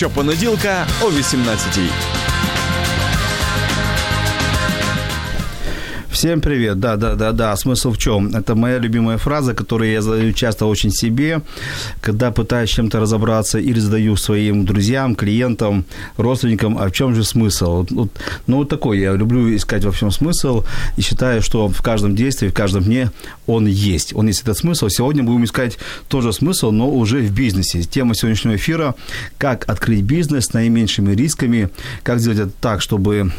Щопонеділка о 18-й. Всем привет. Да, да, да, да. Смысл в чем? Это моя любимая фраза, которую я задаю часто очень себе, когда пытаюсь чем-то разобраться или задаю своим друзьям, клиентам, родственникам, а в чем же смысл? Вот, ну, вот такой я люблю искать во всем смысл и считаю, что в каждом действии, в каждом дне он есть. Он есть этот смысл. Сегодня будем искать тоже смысл, но уже в бизнесе. Тема сегодняшнего эфира – как открыть бизнес с наименьшими рисками, как сделать это так, чтобы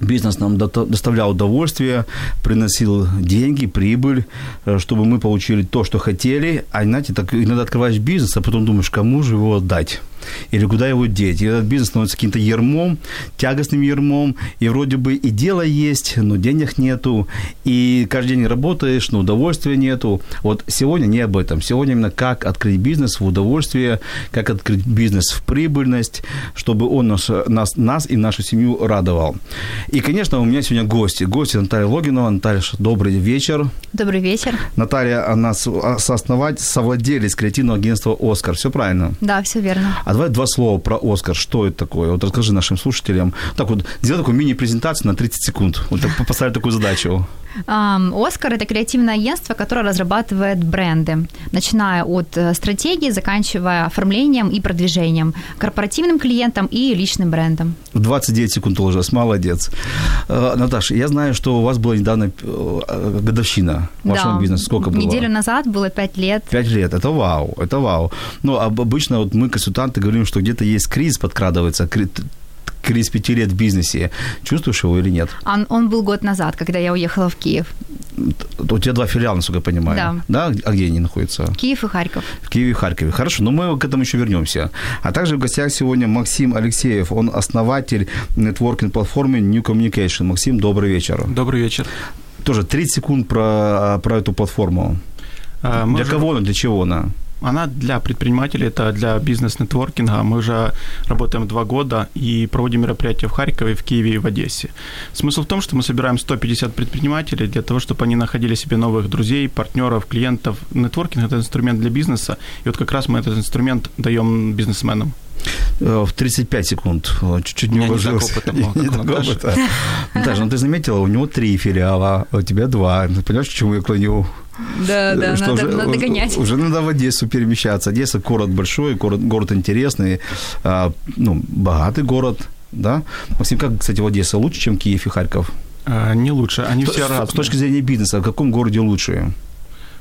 бизнес нам доставлял удовольствие, приносил деньги, прибыль, э, чтобы мы получили то, что хотели. А знаете, так иногда открываешь бизнес, а потом думаешь, кому же его отдать? Или куда его деть. И этот бизнес становится каким-то ермом, тягостным ермом, и вроде бы и дело есть, но денег нету, и каждый день работаешь, но удовольствия нету. Вот сегодня не об этом. Сегодня именно как открыть бизнес в удовольствие, как открыть бизнес в прибыльность, чтобы он нас, нас, нас и нашу семью радовал. И, конечно, у меня сегодня гости. Гости Наталья Логинова. Наталья, добрый вечер. Добрый вечер. Наталья, она сооснователь, совладелец креативного агентства «Оскар». Все правильно? Да, все верно. А давай два слова про Оскар. Что это такое? Вот расскажи нашим слушателям. Так вот, сделай такую мини-презентацию на 30 секунд. Вот так, поставить такую задачу. Оскар – это креативное агентство, которое разрабатывает бренды, начиная от э, стратегии, заканчивая оформлением и продвижением, корпоративным клиентам и личным брендом. 29 секунд ужас, молодец. Э, Наташа, я знаю, что у вас была недавно э, годовщина вашего да. бизнеса. Сколько было? Неделю назад было 5 лет. 5 лет, это вау, это вау. Ну, обычно вот мы, консультанты, говорим, что где-то есть кризис подкрадывается, кризис пяти лет в бизнесе. Чувствуешь его или нет? Он, он был год назад, когда я уехала в Киев. У тебя два филиала, насколько я понимаю. Да. Да? А где они находятся? Киев и Харьков. В Киеве и Харькове. Хорошо, но мы к этому еще вернемся. А также в гостях сегодня Максим Алексеев. Он основатель нетворкинг-платформы New Communication. Максим, добрый вечер. Добрый вечер. Тоже 30 секунд про, про эту платформу. А, для же... кого она, для чего она? Она для предпринимателей, это для бизнес-нетворкинга. Мы уже работаем два года и проводим мероприятия в Харькове, в Киеве и в Одессе. Смысл в том, что мы собираем 150 предпринимателей для того, чтобы они находили себе новых друзей, партнеров, клиентов. Нетворкинг – это инструмент для бизнеса, и вот как раз мы этот инструмент даем бизнесменам. Э, в 35 секунд. Чуть-чуть не уложился. Наташа, ну ты заметила, у него три филиала, а у тебя два. Ты понимаешь, к чему я клоню? Да, да, что надо, уже, надо гонять. Уже надо в Одессу перемещаться. Одесса город большой, город, город интересный, а, ну, богатый город, да? Максим, как, кстати, в Одессе лучше, чем Киев и Харьков? А, не лучше, они с, все разные. С точки зрения бизнеса, в каком городе лучше?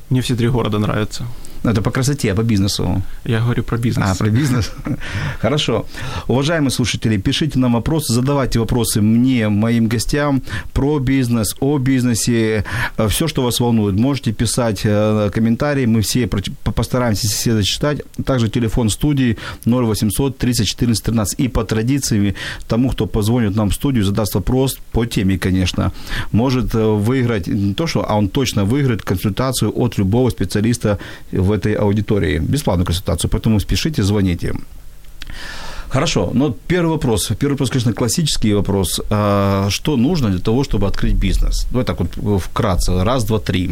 Мне все три города нравятся. Это по красоте, а по бизнесу. Я говорю про бизнес. А, про бизнес. Хорошо. Уважаемые слушатели, пишите нам вопросы, задавайте вопросы мне, моим гостям про бизнес, о бизнесе, э, все, что вас волнует. Можете писать э, комментарии, мы все постараемся все зачитать. Также телефон студии 0800 30 14 13. И по традиции, тому, кто позвонит нам в студию, задаст вопрос по теме, конечно, может э, выиграть не то, что, а он точно выиграет консультацию от любого специалиста в в этой аудитории. Бесплатную консультацию, поэтому спешите, звоните. Хорошо, но первый вопрос. Первый вопрос, конечно, классический вопрос. А что нужно для того, чтобы открыть бизнес? Давай так вот вкратце. Раз, два, три.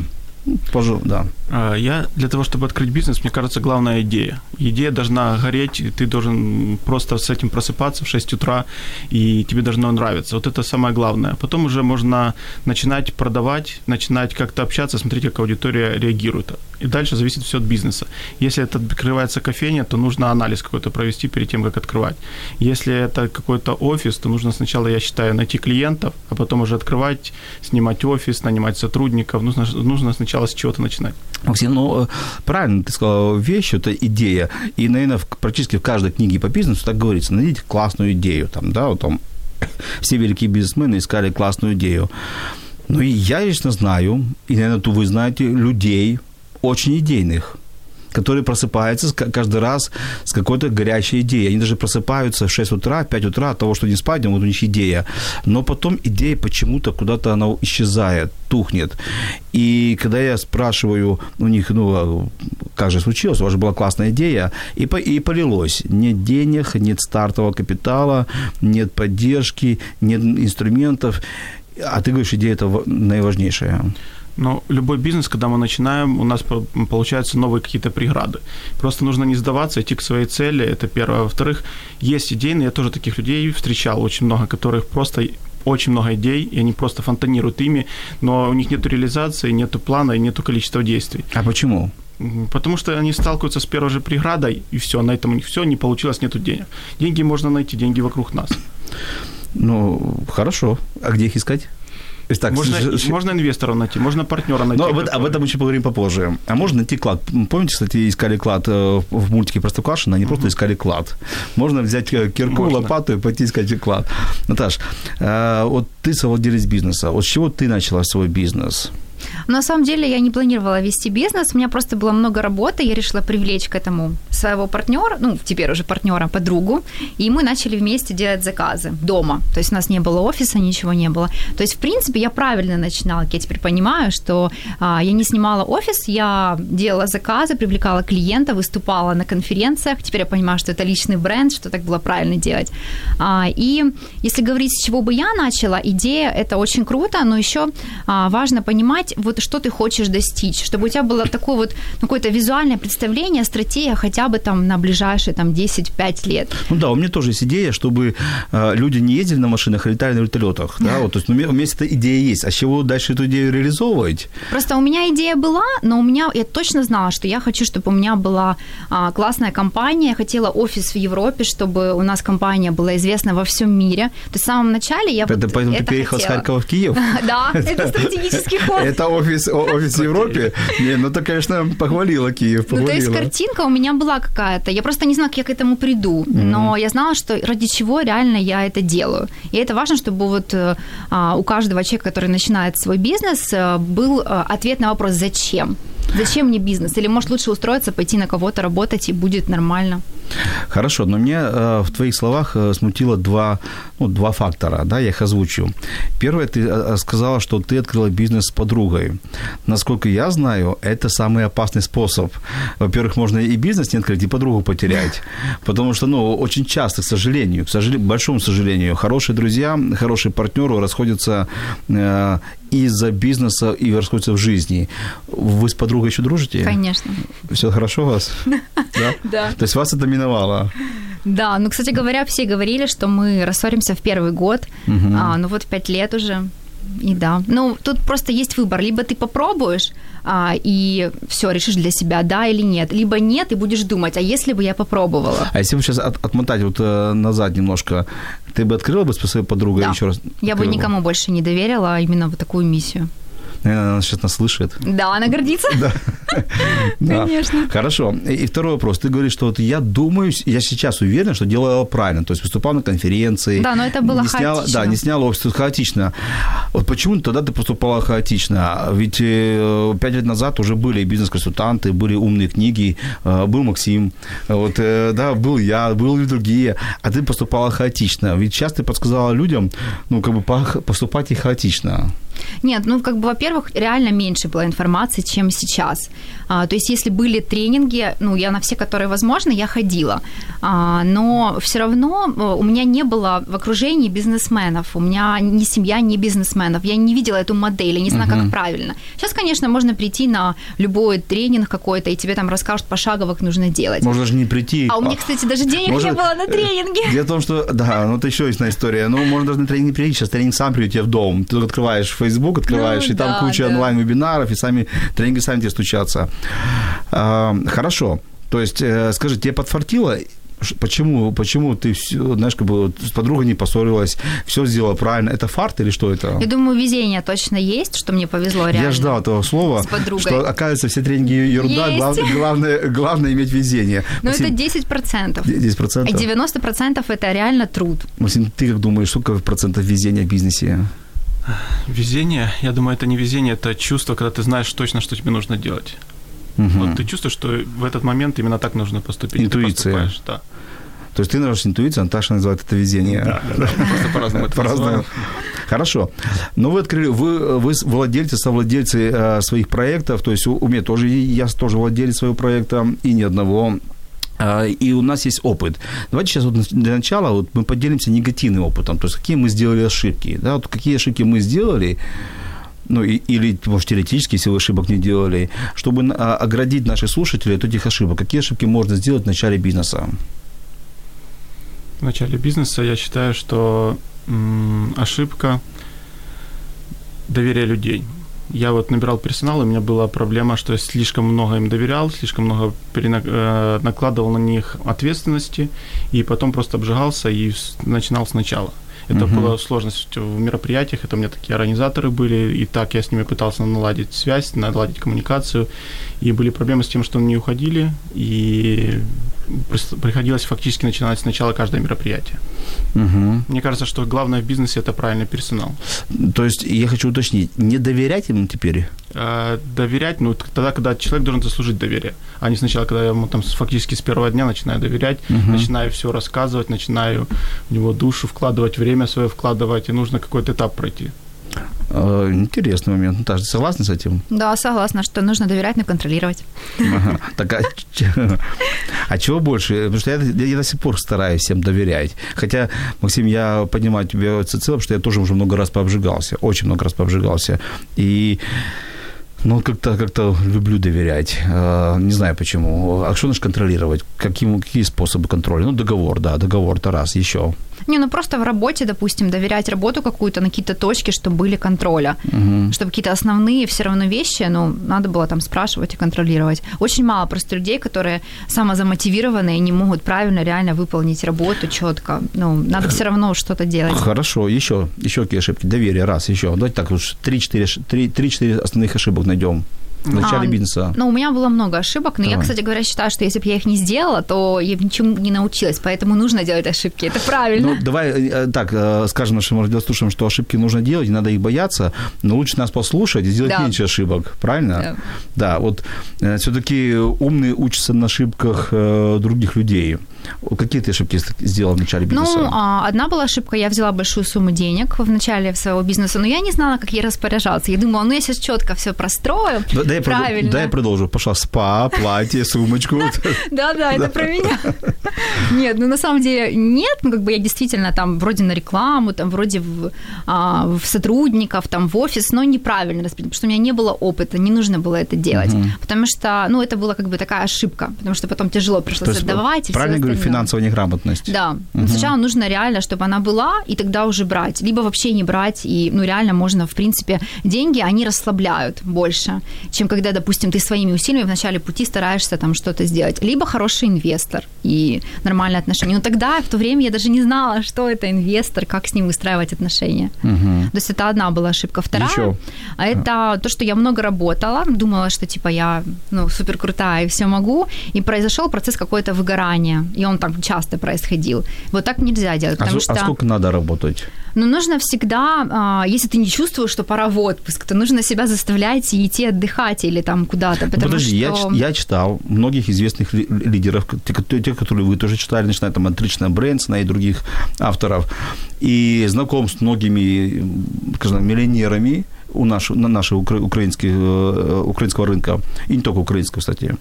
Пожалуйста, да. А, я для того, чтобы открыть бизнес, мне кажется, главная идея. Идея должна гореть, и ты должен просто с этим просыпаться в 6 утра, и тебе должно нравиться. Вот это самое главное. Потом уже можно начинать продавать, начинать как-то общаться, смотреть, как аудитория реагирует. И дальше зависит все от бизнеса. Если это открывается кофейня, то нужно анализ какой-то провести перед тем, как открывать. Если это какой-то офис, то нужно сначала, я считаю, найти клиентов, а потом уже открывать, снимать офис, нанимать сотрудников. Нужно, нужно сначала с чего-то начинать. Максим, ну, э, правильно ты сказал вещь, это идея. И, наверное, практически в каждой книге по бизнесу так говорится. Найдите классную идею. Там, да, вот там все великие бизнесмены искали классную идею. Ну, и я лично знаю, и, наверное, то вы знаете, людей очень идейных. Которые просыпаются каждый раз с какой-то горячей идеей. Они даже просыпаются в 6 утра, 5 утра от того, что не спать, вот у них идея. Но потом идея почему-то куда-то она исчезает, тухнет. И когда я спрашиваю у них, ну, а как же случилось, у вас же была классная идея, и, по- и полилось. Нет денег, нет стартового капитала, нет поддержки, нет инструментов. А ты говоришь, идея это наиважнейшая. Но любой бизнес, когда мы начинаем, у нас по- получаются новые какие-то преграды. Просто нужно не сдаваться, идти к своей цели, это первое. Во-вторых, есть идейные, я тоже таких людей встречал очень много, которых просто очень много идей, и они просто фонтанируют ими, но у них нет реализации, нет плана и нет количества действий. А почему? Потому что они сталкиваются с первой же преградой, и все, на этом у них все, не получилось, нету денег. Деньги можно найти, деньги вокруг нас. Ну, хорошо. А где их искать? То есть так, можно, с- можно инвестора найти, можно партнера найти. Но об, об этом еще поговорим попозже. А можно найти клад? Помните, кстати, искали клад э, в мультике Простоквашино? Они просто искали клад. Можно взять э, кирку, Можно. лопату и пойти искать клад. Наташ, э, вот ты совладелец бизнеса. Вот с чего ты начала свой бизнес? На самом деле я не планировала вести бизнес, у меня просто было много работы, я решила привлечь к этому своего партнера, ну, теперь уже партнера, подругу, и мы начали вместе делать заказы дома. То есть у нас не было офиса, ничего не было. То есть, в принципе, я правильно начинала, я теперь понимаю, что а, я не снимала офис, я делала заказы, привлекала клиента, выступала на конференциях. Теперь я понимаю, что это личный бренд, что так было правильно делать. А, и если говорить, с чего бы я начала, идея это очень круто, но еще а, важно понимать, вот что ты хочешь достичь, чтобы у тебя было такое вот ну, какое-то визуальное представление, стратегия хотя бы там на ближайшие там 10-5 лет. Ну да, у меня тоже есть идея, чтобы э, люди не ездили на машинах, а летали на вертолетах. Да? Вот, то есть ну, у меня- эта идея есть. А с чего дальше эту идею реализовывать? Просто у меня идея была, но у меня, я точно знала, что я хочу, чтобы у меня была а, классная компания, я хотела офис в Европе, чтобы у нас компания была известна во всем мире. То есть в самом начале я Это вот поэтому ты это переехал с хотела. Харькова в Киев? Да, это стратегический ход. Это офис, офис в Европе? Не, ну ты, конечно, похвалила Киев, Ну, то есть похвалила. картинка у меня была какая-то. Я просто не знала, как я к этому приду. Но я знала, что ради чего реально я это делаю. И это важно, чтобы вот э, а, у каждого человека, который начинает свой бизнес, э, был э, ответ на вопрос «Зачем?». Зачем мне бизнес? Или, может, лучше устроиться, пойти на кого-то работать, и будет нормально. Хорошо, но меня э, в твоих словах э, смутило два, ну, два фактора, да, я их озвучу. Первое, ты э, сказала, что ты открыла бизнес с подругой. Насколько я знаю, это самый опасный способ. Во-первых, можно и бизнес не открыть, и подругу потерять. Потому что, ну, очень часто, к сожалению, к сожалению, большому сожалению, хорошие друзья, хорошие партнеры расходятся э, из-за бизнеса и расходятся в жизни. Вы с подругой еще дружите? Конечно. Все хорошо у вас? Да? Да. То есть вас это миновало? Да, ну, кстати говоря, все говорили, что мы рассоримся в первый год. А, ну, вот пять лет уже. И да. Ну, тут просто есть выбор. Либо ты попробуешь а, и все, решишь для себя, да или нет. Либо нет, и будешь думать, а если бы я попробовала? А если бы сейчас от- отмотать вот э, назад немножко, ты бы открыла бы со своей подругой Да. еще раз? Я бы никому больше не доверила именно вот такую миссию. Наверное, она сейчас нас слышит. Да, она гордится. Да. Конечно. Хорошо. И и второй вопрос. Ты говоришь, что вот я думаю, я сейчас уверен, что делала правильно. То есть выступал на конференции. Да, но это было не сняла, хаотично. Да, не сняла офис хаотично. Вот почему тогда ты поступала хаотично? Ведь э, пять лет назад уже были бизнес-консультанты, были умные книги, э, был Максим, вот, э, да, был я, были другие, а ты поступала хаотично. Ведь сейчас ты подсказала людям, ну, как бы по- поступать и хаотично. Нет, ну, как бы, во-первых, реально меньше было информации, чем сейчас. А, то есть, если были тренинги, ну, я на все, которые возможно, я ходила. А, но все равно э, у меня не было в окружении бизнесменов, у меня ни семья, ни бизнесменов. Я не видела эту модель, я не знаю, как правильно. Сейчас, конечно, можно прийти на любой тренинг какой-то, и тебе там расскажут пошагово, как нужно делать. Можно же не прийти. А у меня, кстати, даже денег Может, не было на э, тренинге. Дело в том, что, да, ну это еще одна история. Ну, можно даже на тренинг прийти, сейчас тренинг сам придет тебе в дом. Ты только открываешь Facebook, открываешь, Ну, и там да, куча да. онлайн-вебинаров, и сами тренинги сами тебе стучатся. А, хорошо. То есть, э, скажи, тебе подфартило? Почему, почему ты, знаешь, как бы с подругой не поссорилась, все сделала правильно? Это фарт или что это? Я думаю, везение точно есть, что мне повезло реально. Я ждал этого слова, С подругой. что, оказывается, все тренинги ерунда, глав- главное, главное иметь везение. Ну, Максим, это 10%. 10%? А 90% это реально труд. Максим, ты как думаешь, сколько процентов везения в бизнесе? Везение, я думаю, это не везение, это чувство, когда ты знаешь точно, что тебе нужно делать. Мгм. Вот ты чувствуешь, что в этот момент именно так нужно поступить. ты Интуиция. поступаешь, Да. То есть ты называешь интуицию, Наташа называет это везение. Да, да, да. Просто по-разному это По-разному. Хорошо. Но вы открыли, вы, вы владельцы, совладельцы э, своих проектов, то есть у, у меня тоже, я тоже владелец своего проекта, и ни одного. А, И у нас есть опыт. Давайте сейчас вот для начала вот мы поделимся негативным опытом. То есть какие мы сделали ошибки. Да? Вот какие ошибки мы сделали, ну, и- или, может, теоретически, если вы ошибок не делали, чтобы а, оградить наших слушателей от этих ошибок. Какие ошибки можно сделать в начале бизнеса? В начале бизнеса я считаю, что м, ошибка доверия людей. Я вот набирал персонал, и у меня была проблема, что я слишком много им доверял, слишком много перена- э, накладывал на них ответственности, и потом просто обжигался и начинал сначала. Это Мгм. была сложность в мероприятиях, это у меня такие организаторы были, и так я с ними пытался наладить связь, наладить коммуникацию, и были проблемы с тем, что они уходили, и приходилось фактически начинать сначала каждое мероприятие. Угу. Мне кажется, что главное в бизнесе это правильный персонал. То есть я хочу уточнить, не доверять им теперь? А доверять, ну, тогда, когда человек должен заслужить доверие, а не сначала, когда я ему там фактически с первого дня начинаю доверять, Мгм. начинаю все рассказывать, начинаю в него душу вкладывать, время свое вкладывать, и нужно какой-то этап пройти. Э, Интересный момент. Наташа, ты согласна с этим? Да, согласна, что нужно доверять, но контролировать. Ага. Так, а, а чего больше? Потому что я, я до сих пор стараюсь всем доверять. Хотя, Максим, я понимаю тебя целом, что я тоже уже много раз пообжигался. Очень много раз пообжигался. И ну, как-то, как-то люблю доверять. Э, Не знаю почему. А что значит контролировать? Каким, какие способы контроля? Ну, договор, да, договор, это раз. Еще. Не, ну просто в работе, допустим, доверять работу какую-то на какие-то точки, чтобы были контроля. Мгм. Чтобы какие-то основные все равно вещи, ну, надо было там спрашивать и контролировать. Очень мало просто людей, которые самозамотивированные и не могут правильно, реально выполнить работу четко. Ну, надо все равно что-то делать. Хорошо, еще, еще какие ошибки? Доверие, раз, еще. Давайте так уж 3-4 основных ошибок найдем в начале А, бизнеса. Ну, у меня было много ошибок, но я, Давай. кстати говоря, считаю, что если бы я их не сделала, то я бы ничему не научилась, поэтому нужно делать ошибки. Это правильно. Ну, давай э, так, э, скажем нашим радиослушателям, что ошибки нужно делать, не надо их бояться, но лучше нас послушать и сделать Да. меньше ошибок, правильно? Да. Да, вот все-таки умные учатся на ошибках э, других людей. Какие ты ошибки с- сделал в начале бизнеса? Ну, одна была ошибка, я взяла большую сумму денег в начале своего бизнеса, но я не знала, как ей распоряжаться. Я думала, ну, я сейчас четко все прострою, Да- дай, правильно. дай я продолжу. Пошла спа, платье, сумочку. Да-да, это про меня. Нет, ну на самом деле нет, ну как бы я действительно там вроде на рекламу, там вроде в, а, в сотрудников, там в офис, но неправильно распределила, потому что у меня не было опыта, не нужно было это делать, потому что, ну это была как бы такая ошибка, потому что потом тяжело пришлось отдавать. правильно говорю, остальное. финансовая неграмотность. Да. Но Сначала нужно реально, чтобы она была, и тогда уже брать. Либо вообще не брать, и ну реально можно, в принципе, деньги, они расслабляют больше, чем когда, допустим, ты своими усилиями в начале пути стараешься там что-то сделать. Либо хороший инвестор и нормальные отношения. Но тогда, в то время, я даже не знала, что это инвестор, как с ним выстраивать отношения. Мгм. То есть это одна была ошибка. Вторая, Ещё? а это то, что я много работала, думала, что типа я ну, супер крутая и все могу, и произошел процесс какое-то выгорания, и он так часто происходил. Вот так нельзя делать, А, потому а что сколько надо работать? ну, нужно всегда, а, если ты не чувствуешь, что пора в отпуск, то нужно себя заставлять и идти отдыхать или там куда-то, Ну, потому Подожди, я, что... ч- я читал многих известных ли- лидеров, те, ко- те, которые вы тоже читали, начиная там от Рична Брэнсона и других авторов, и знаком с многими, скажем, миллионерами у нашего, на нашего укра- украинских, э, украинского рынка, и не только украинского, кстати.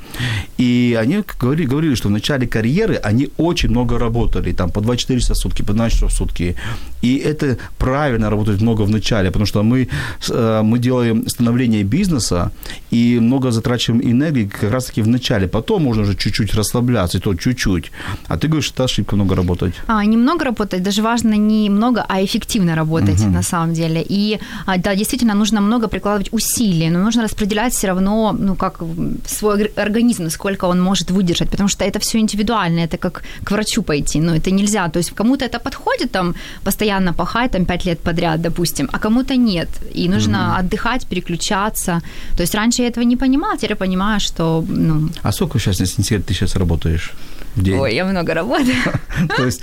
И они говорили, говорили, что в начале карьеры они очень много работали, там по 24 часа в сутки, по 12 часов в сутки. И это правильно работать много в начале, потому что мы, э, мы делаем становление бизнеса и много затрачиваем энергии как раз-таки в начале. Потом можно уже чуть-чуть расслабляться, и то чуть-чуть. А ты говоришь, что это ошибка много работать. А, немного работать, даже важно не много, а эффективно работать на самом деле. И а, да, действительно нужно много прикладывать усилий, но нужно распределять все равно, ну как свой ор- организм, сколько он может выдержать, потому что это все индивидуально, это как к врачу пойти, но это нельзя. То есть кому-то это подходит там постоянно пахать там пять лет подряд, допустим, а кому-то нет. И нужно отдыхать, переключаться. То есть раньше я этого не понимала, теперь я понимаю, что ну, А сколько сейчас, если не секрет, ты сейчас работаешь в день? ой, я много работаю. То есть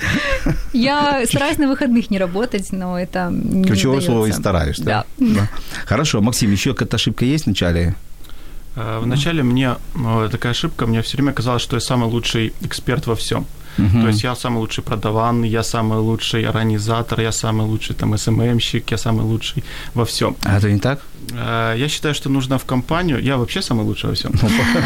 Я стараюсь на выходных не работать, но это не ключевое слово и стараюсь. Да? Да. Да. Хорошо, Максим, еще какая-то ошибка есть в начале? Э, Вначале мне э, такая ошибка, мне все время казалось, что я самый лучший эксперт во всем. То есть я самый лучший продаван, я самый лучший организатор, я самый лучший там СММщик, я самый лучший во всем. А это не так? Э, Я считаю, что нужно в компанию, я вообще самый лучший во всем,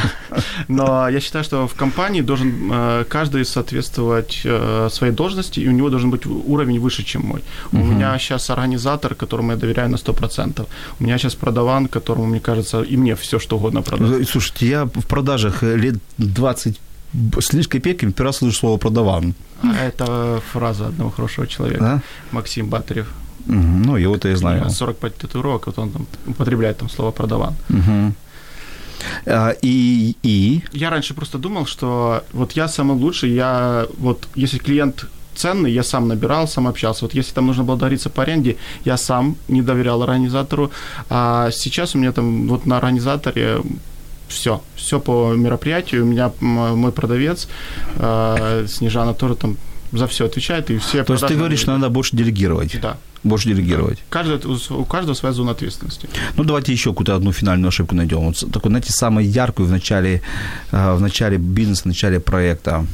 но я считаю, что в компании должен э, каждый соответствовать э, своей должности, и у него должен быть уровень выше, чем мой. У меня сейчас организатор, которому я доверяю на 100%. У меня сейчас продаван, которому, мне кажется, и мне все что угодно продать. Слушайте, я в продажах лет 20 б- с лишь копейками первый раз слышу слово продаван. А это фраза одного хорошего человека, Да? Максим Батарев. Мгм. Ну, его-то я знаю. 45 татуировок, вот он там употребляет там слово продаван. Мгм. А, и, и Я раньше просто думал, что вот я самый лучший, я вот если клиент ценный, я сам набирал, сам общался. Вот если там нужно было договориться по аренде, я сам не доверял организатору. А сейчас у меня там вот на организаторе все, все по мероприятию. У меня мой продавец э, Снежана тоже там за все отвечает, и все то есть ты говоришь, что надо больше делегировать. Да. Больше делегировать. Каждый, у каждого своя зона ответственности. Ну, давайте еще какую-то одну финальную ошибку найдем. Вот такую, знаете, самую яркую в начале, э, в начале бизнеса, в начале проекта.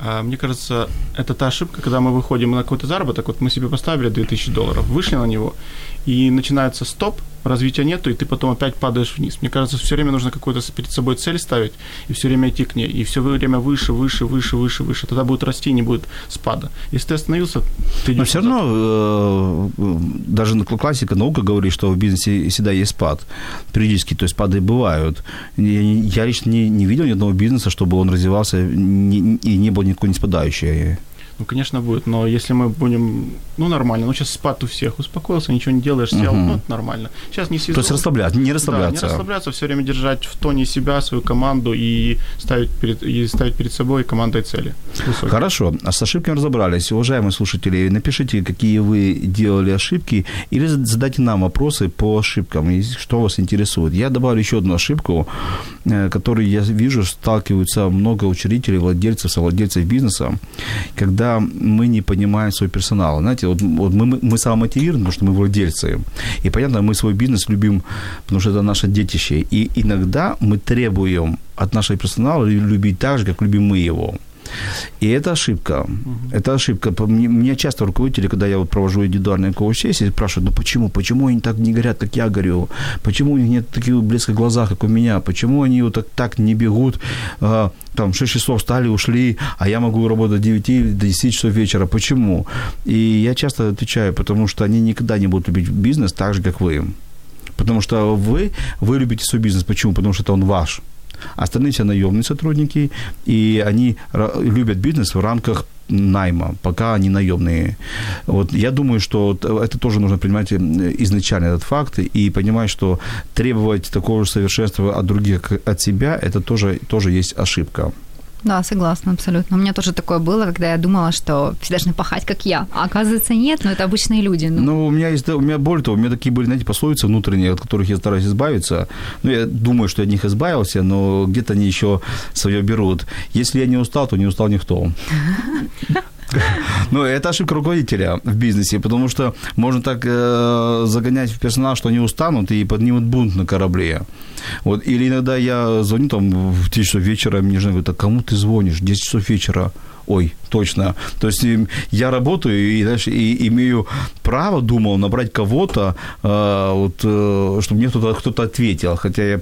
А, Мне кажется, это та ошибка, когда мы выходим на какой-то заработок, вот мы себе поставили 2000 долларов, вышли на него, и начинается стоп, развития нету, и ты потом опять падаешь вниз. Мне кажется, все время нужно какую-то перед собой цель ставить, и все время идти к ней, и все время выше, выше, выше, выше, выше. Тогда будет расти, не будет спада. Если ты остановился, ты Но идешь все назад. равно, э, даже классика наука говорит, что в бизнесе всегда есть спад. Периодически, то есть спады бывают. Я, я лично не, не видел ни одного бизнеса, чтобы он развивался не- и не был никакой не спадающий. Ну, конечно, будет, но если мы будем, ну, нормально, ну, сейчас спад у всех, успокоился, ничего не делаешь, сел, Мгм. ну, это нормально. Сейчас не сезон. То есть расслабляться, не Да, расслабляться. не расслабляться, все время держать в тоне себя, свою команду и ставить перед, и ставить перед собой командой цели. Высокие. Хорошо, а с ошибками разобрались. Уважаемые слушатели, напишите, какие вы делали ошибки, или задайте нам вопросы по ошибкам, и что вас интересует. Я добавлю еще одну ошибку, э, которой я вижу, сталкиваются много учредителей, владельцев, совладельцев бизнеса, когда мы не понимаем свой персонал. Знаете, вот, вот мы, мы самомотивированы, потому что мы владельцы. И понятно, мы свой бизнес любим, потому что это наше детище. И иногда мы требуем от нашего персонала любить так же, как любим мы его. И это ошибка. Это ошибка. Мне, меня часто руководители, когда я вот провожу индивидуальные коуч-сессии, спрашивают, ну почему, почему они так не горят, как я горю? Почему у них нет таких блеска в глазах, как у меня? Почему они вот так, так не бегут? а, там, в 6 часов встали, ушли, а я могу работать до 9 до 10 часов вечера. Почему? И я часто отвечаю, потому что они никогда не будут любить бизнес так же, как вы. Потому что вы, вы любите свой бизнес. Почему? Потому что это он ваш. Остальные все наемные сотрудники, и они любят бизнес в рамках найма, пока они наемные. Вот я думаю, что это тоже нужно принимать э, изначально этот факт и понимать, что требовать такого же совершенства от других, от себя, это тоже, тоже есть ошибка. Да, согласна, абсолютно. У меня тоже такое было, когда я думала, что все должны пахать, как я. А оказывается, нет, но это обычные люди. Ну, Ну, у меня есть, у меня более того, у меня такие были, знаете, пословицы внутренние, от которых я стараюсь избавиться. Ну, я думаю, что я от них избавился, но где-то они еще свое берут. Если я не устал, то не устал никто. Ну, это ошибка руководителя в бизнесе, потому что можно так э, загонять в персонал, что они устанут и поднимут бунт на корабле. Вот, или иногда я звоню там в 10 часов вечера, мне жена говорит, а кому ты звонишь? 10 часов вечера. Ой, точно. То есть я работаю и, знаешь, и имею право, думал, набрать кого-то, э, вот, э, чтобы мне кто-то, кто-то ответил. Хотя я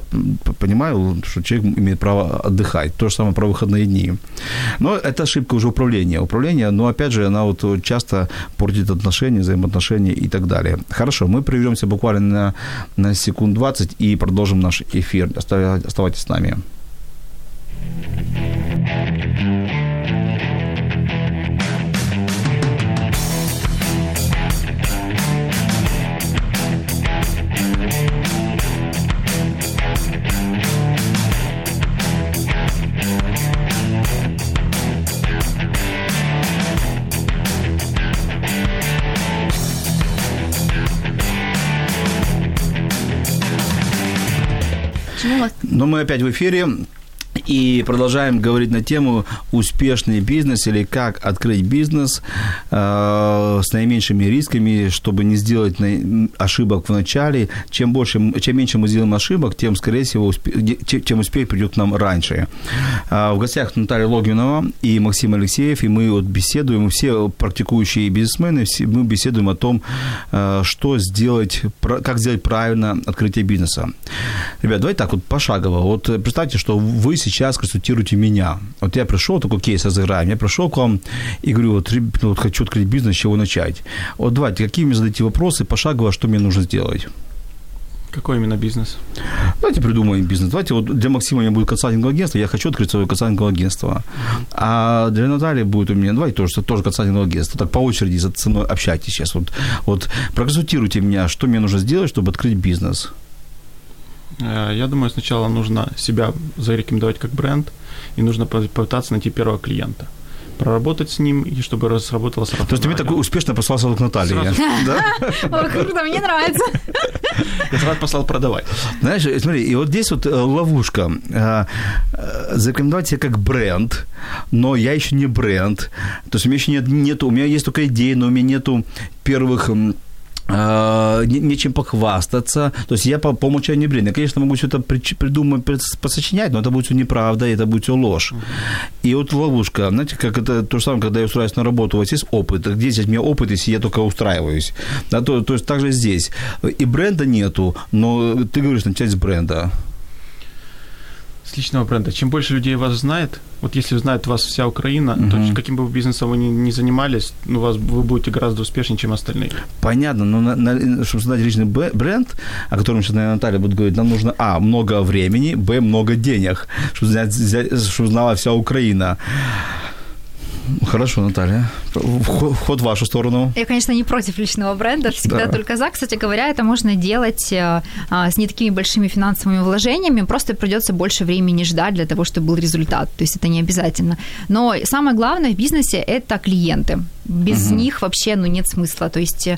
понимаю, что человек имеет право отдыхать. То же самое про выходные дни. Но это ошибка уже управления. Управление, но опять же, она вот часто портит отношения, взаимоотношения и так далее. Хорошо, мы прервемся буквально на, на секунд 20 и продолжим наш эфир. Оставайтесь с нами. Но мы опять в эфире. И продолжаем говорить на тему успешный бизнес или как открыть бизнес э, с наименьшими рисками, чтобы не сделать на, ошибок в начале. Чем больше, чем меньше мы сделаем ошибок, тем, скорее всего, успех, тем успех придет к нам раньше. Э, в гостях Наталья Логвинова и Максим Алексеев, и мы вот беседуем, все практикующие бизнесмены, все, мы беседуем о том, э, что сделать, как сделать правильно открытие бизнеса. Ребят, давайте так вот пошагово. Вот представьте, что вы сейчас консультируете меня. Вот я пришел, такой кейс разыграем, я пришел к вам и говорю, вот, ну, вот хочу открыть бизнес, с чего начать. Вот давайте, какие мне зададите вопросы пошагово, что мне нужно сделать? Какой именно бизнес? Давайте придумаем бизнес. Давайте вот для Максима у меня будет консалтинговое агентство, я хочу открыть свое консалтинговое агентство. А для Натальи будет у меня, давайте тоже, тоже консалтинговое агентство. Так по очереди за ценой общайтесь сейчас. Вот, вот проконсультируйте меня, что мне нужно сделать, чтобы открыть бизнес. Э, я думаю, сначала нужно себя зарекомендовать как бренд, и нужно попытаться найти первого клиента проработать с ним, и чтобы разработалось То есть ты такой успешно послал к Наталье. Да? О, круто, мне нравится. Я сразу послал продавать. Знаешь, смотри, и вот здесь вот э, ловушка. Э, зарекомендовать себя как бренд, но я еще не бренд. То есть у меня еще нет, нету, у меня есть только идеи, но у меня нету первых нечем похвастаться. То есть я по, по умолчанию бред. Я, конечно, могу что-то придумать, посочинять, но это будет все неправда, это будет все ложь. И вот ловушка, знаете, как это то же самое, когда я устраиваюсь на работу, у вас есть опыт, где здесь у меня опыт, если я только устраиваюсь. Да, то, то есть также здесь. И бренда нету, но ты говоришь начать с бренда с личного бренда. Чем больше людей вас знает, вот если знает вас вся Украина, uh-huh. то каким бы бизнесом вы ни, ни занимались, ну, вас, вы будете гораздо успешнее, чем остальные. Понятно, но на, на, чтобы создать личный бренд, о котором сейчас, наверное, Наталья будет говорить, нам нужно, а, много времени, б, много денег, чтобы, знать, чтобы знала вся Украина. Хорошо, Наталья. Вход в вашу сторону. Я, конечно, не против личного бренда, всегда да. только за. Кстати говоря, это можно делать э, а, с не такими большими финансовыми вложениями, просто придется больше времени ждать для того, чтобы был результат. То есть это не обязательно. Но самое главное в бизнесе – это клиенты. Без угу. них вообще ну, нет смысла. То есть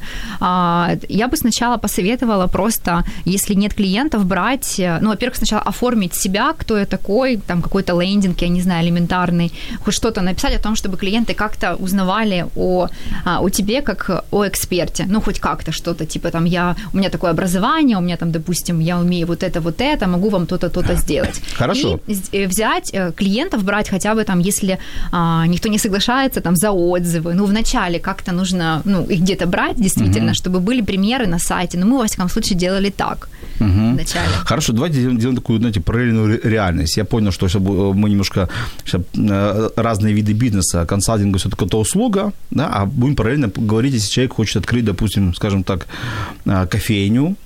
а, я бы сначала посоветовала просто, если нет клиентов, брать, э, ну, во-первых, сначала оформить себя, кто я такой, там какой-то лендинг, я не знаю, элементарный, хоть что-то написать о том, чтобы клиенты как-то узнавали о, а, о тебе как о эксперте, ну, хоть как-то что-то, типа там я, у меня такое образование, у меня там, допустим, я умею вот это, вот это, могу вам то-то, то-то сделать. Хорошо. И э, взять э, клиентов, брать хотя бы там, если а, никто не соглашается, там, за отзывы, ну, вначале как-то нужно, ну, их где-то брать, действительно, угу. чтобы были примеры на сайте, но мы, во всяком случае, делали так угу. вначале. Хорошо, давайте делаем, делаем такую, знаете, параллельную реальность. Я понял, что мы немножко э, разные виды бизнеса, консалтинг все-таки это услуга, да, а будем параллельно говорить, если человек хочет открыть, допустим, скажем так, э, кофейню,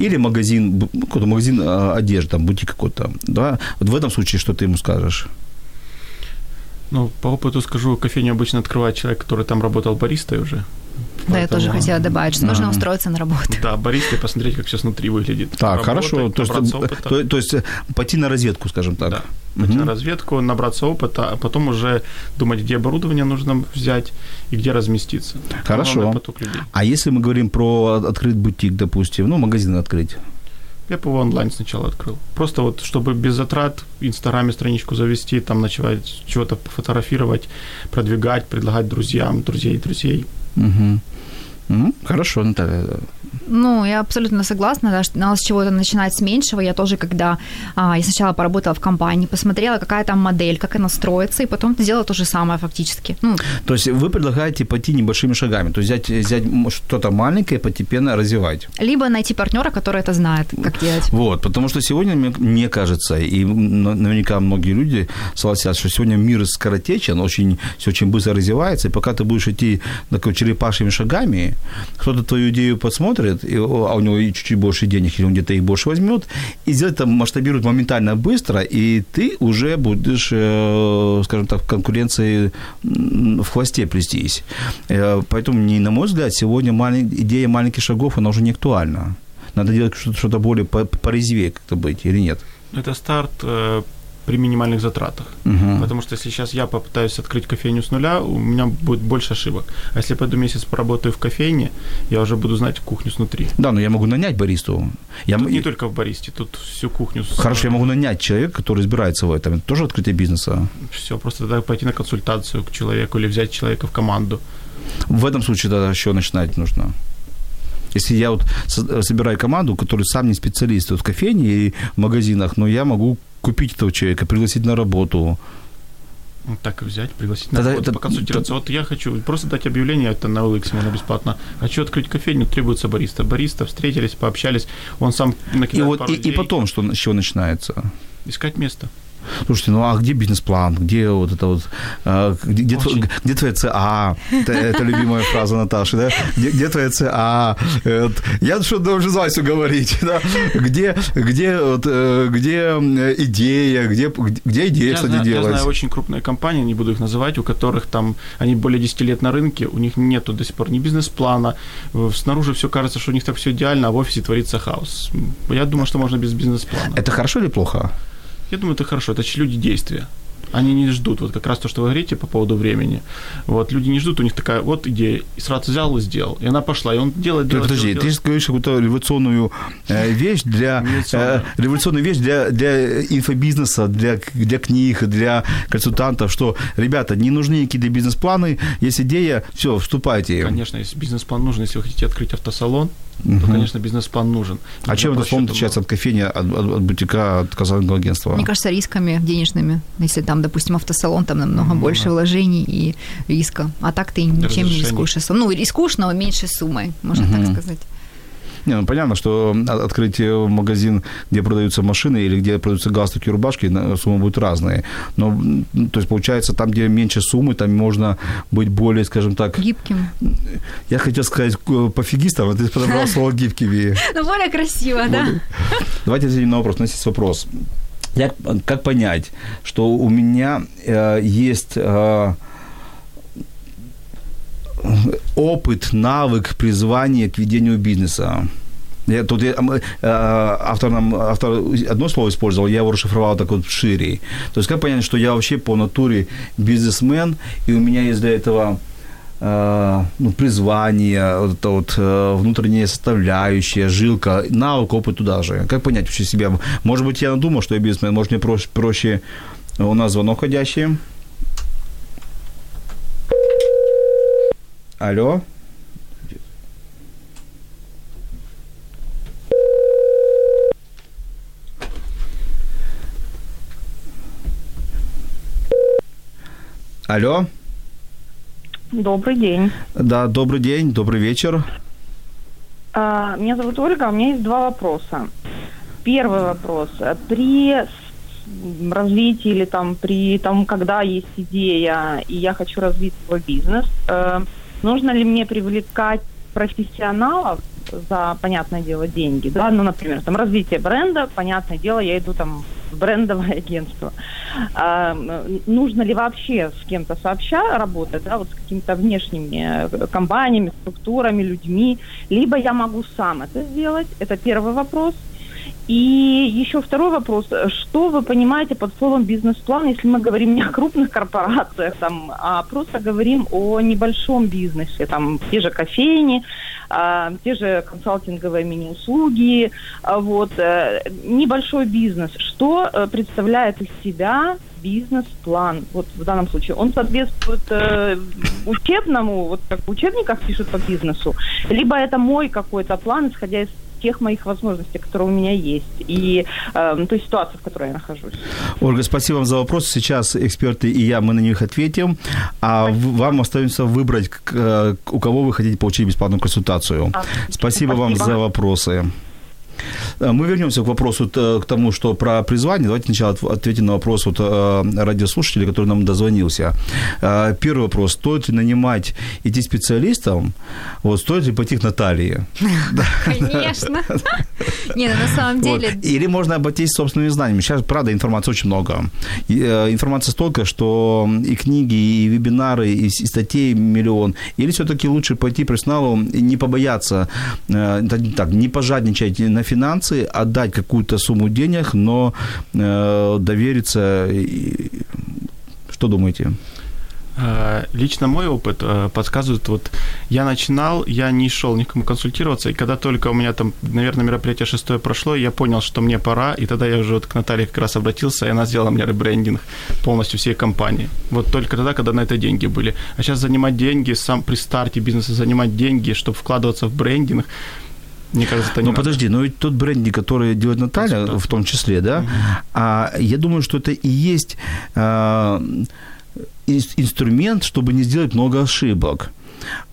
или магазин, какой-то магазин э, одежды, там, бутик какой-то, да, вот в этом случае что ты ему скажешь? Ну, по опыту скажу, кофейню обычно открывает человек, который там работал баристой уже. Да, Поэтому... я тоже хотела добавить, что нужно устроиться на работу. Да, баристой посмотреть, как все снутри выглядит. Так, Работать, хорошо. То есть, то, то есть пойти на разведку, скажем так. Да пойти угу. на разведку, набраться опыта, а потом уже думать, где оборудование нужно взять и где разместиться. Хорошо. А если мы говорим про открыть бутик, допустим, ну, магазин открыть? Я бы его онлайн сначала открыл. Просто вот, чтобы без затрат в Инстаграме страничку завести, там начать чего-то фотографировать, продвигать, предлагать друзьям, друзей, друзей. Угу. Угу. Хорошо, Наталья. Ну, я абсолютно согласна, да, что надо с чего-то начинать с меньшего. Я тоже, когда а, я сначала поработала в компании, посмотрела, какая там модель, как она строится, и потом сделала то же самое фактически. Ну, то есть вы предлагаете пойти небольшими шагами, то есть взять, взять что-то маленькое и постепенно развивать. Либо найти партнера, который это знает, как делать. Вот, потому что сегодня, мне кажется, и наверняка многие люди согласятся, что сегодня мир скоротечен, очень, все очень быстро развивается, и пока ты будешь идти такой черепашьими шагами, кто-то твою идею подсмотрит, и, а у него чуть-чуть больше денег, или он где-то их больше возьмет, и сделать это масштабирует моментально быстро, и ты уже будешь, э, скажем так, в конкуренции в хвосте плестись. Э, поэтому, не, на мой взгляд, сегодня идея маленьких шагов, она уже не актуальна. Надо делать что-то, более порезвее как-то быть, или нет? Это старт э, при минимальных затратах. Мгм. Потому что если сейчас я попытаюсь открыть кофейню с нуля, у меня будет больше ошибок. А если я пойду месяц поработаю в кофейне, я уже буду знать кухню снутри. Да, но я могу нанять баристу. Я, Тут не только в баристе, тут всю кухню. с- Хорошо, я могу нанять человека, который разбирается в этом. Это тоже открытие бизнеса. Все, просто тогда пойти на консультацию к человеку или взять человека в команду. В этом случае тогда еще начинать нужно. Если я вот со- собираю команду, который сам не специалист вот в кофейне и в магазинах, но я могу купить этого человека, пригласить на работу. Вот так и взять, пригласить на работу, поконсультироваться. Вот я хочу просто дать объявление, это на OLX можно бесплатно. Хочу открыть кофейню, требуется бариста. Бариста, встретились, пообщались, он сам И, накидает вот, пару и, и потом, что, с чего начинается? Искать место. Слушайте, ну а где бизнес-план? Где вот это вот, а, где, где, Очень. тво- где твоя ЦА? Это, это любимая фраза Наташи, да? Где, где твоя ЦА? Э, Я что должен Васю говорить, да? Где, где, вот, э, где э, идея? Где, где идея, я, кстати, знаю, я делать? знаю очень крупные компании, не буду их называть, у которых там, они более 10 лет на рынке, у них нету до сих пор ни бизнес-плана, э, снаружи все кажется, что у них так все идеально, а в офисе творится хаос. Я думаю, что можно без бизнес-плана. Это хорошо или плохо? Я думаю, это хорошо, это люди действия. Они не ждут, вот как раз то, что вы говорите по поводу времени. Вот люди не ждут, у них такая вот идея, и сразу взял и сделал. И она пошла, и он делает, делает, подожди, делает, ты делает. же говоришь какую-то революционную э, вещь для Революционную. э, революционную вещь для, для инфобизнеса, для, для книг, для консультантов, что, ребята, не нужны никакие бизнес-планы, есть идея, все, вступайте. Конечно, если бизнес-план нужен, если вы хотите открыть автосалон, то, конечно, бизнес-план нужен. А чем Нужно этот фонд отличается от кофейни, от, от, от бутика, от консалтингового агентства? Мне кажется, рисками денежными. Если там, допустим, автосалон, там намного больше вложений и риска. А так ты ничем не рискуешь. Ну, рискуешь, но меньше суммой, можно так сказать. Не, ну понятно, что от- открыть э, магазин, где продаются машины или где продаются галстуки, рубашки, суммы будут разные. Но, м, то есть, получается, там, где меньше суммы, там можно быть более, скажем так, Гибким. я хотел сказать э, пофигистом, а ты подобрал слово гибкими. Ну, более красиво, да? Давайте ответим на вопрос. У нас есть вопрос. Як, как понять, что у меня э, есть э, опыт, навык, призвание к ведению бизнеса? Я, тут я, э, автор, нам, автор одно слово использовал, я его расшифровал так вот шире. То есть как понять, что я вообще по натуре бизнесмен, и у меня есть для этого ну, призвание, вот это вот э, внутренняя составляющая, жилка, навык, опыт туда же. Как понять вообще себя? Может быть, я надумал, что я бизнесмен, может, мне проще, проще... У нас звонок ходящий. Алло? Алло? Добрый день. Да, добрый день, добрый вечер. А, Меня зовут Ольга, у меня есть два вопроса. Первый вопрос. При развитии или там при том, когда есть идея, и я хочу развить свой бизнес, э, нужно ли мне привлекать профессионалов за, понятное дело, деньги, да, ну, например, там развитие бренда, понятное дело, я иду там в брендовое агентство. А, нужно ли вообще с кем-то сообща работать, да, вот с какими-то внешними э, компаниями, структурами, людьми, либо я могу сам это сделать, это первый вопрос. И еще второй вопрос. Что вы понимаете под словом бизнес-план, если мы говорим не о крупных корпорациях, там, а просто говорим о небольшом бизнесе, там, те же кофейни, а, те же консалтинговые мини-услуги, а, вот, э, небольшой бизнес. Что э, представляет из себя бизнес-план, вот в данном случае, он соответствует э, учебному, вот как в учебниках пишут по бизнесу, либо это мой какой-то план, исходя из тех моих возможностей, которые у меня есть, и э, той ситуации, в которой я нахожусь. Ольга, спасибо вам за вопрос. Сейчас эксперты и я, мы на них ответим. А в- вам остается выбрать, э, у кого вы хотите получить бесплатную консультацию. Спасибо, вам Спасибо. за вопросы. Э, Мы вернемся к вопросу, т- к тому, что про призвание. Давайте сначала от- ответим на вопрос вот, э, радиослушателя, который нам дозвонился. Э, Первый вопрос. Стоит ли нанимать идти специалистам? Вот, стоит ли пойти к Наталье? Конечно. Не, ну на самом деле... Или можно обойтись собственными знаниями. Сейчас, правда, информации очень много. Э, информации столько, что и книги, и вебинары, и, статей миллион. Или все-таки лучше пойти профессионалу и не побояться, э, так, не пожадничать на финансы, отдать какую-то сумму денег, но э, довериться. Что думаете? Э, лично мой опыт э, подсказывает, вот я начинал, я не шел никому консультироваться, и когда только у меня там, наверное, мероприятие шестое прошло, я понял, что мне пора, и тогда я уже вот к Наталье как раз обратился, и она сделала мне ребрендинг полностью всей компании. Вот только тогда, когда на это деньги были. А сейчас занимать деньги, сам при старте бизнеса занимать деньги, чтобы вкладываться в брендинг, мне кажется, это не Ну, надо. подожди, но ведь тот брендинг, который делает Наталья, в том числе, да, а я думаю, что это и есть ин- инструмент, чтобы не сделать много ошибок.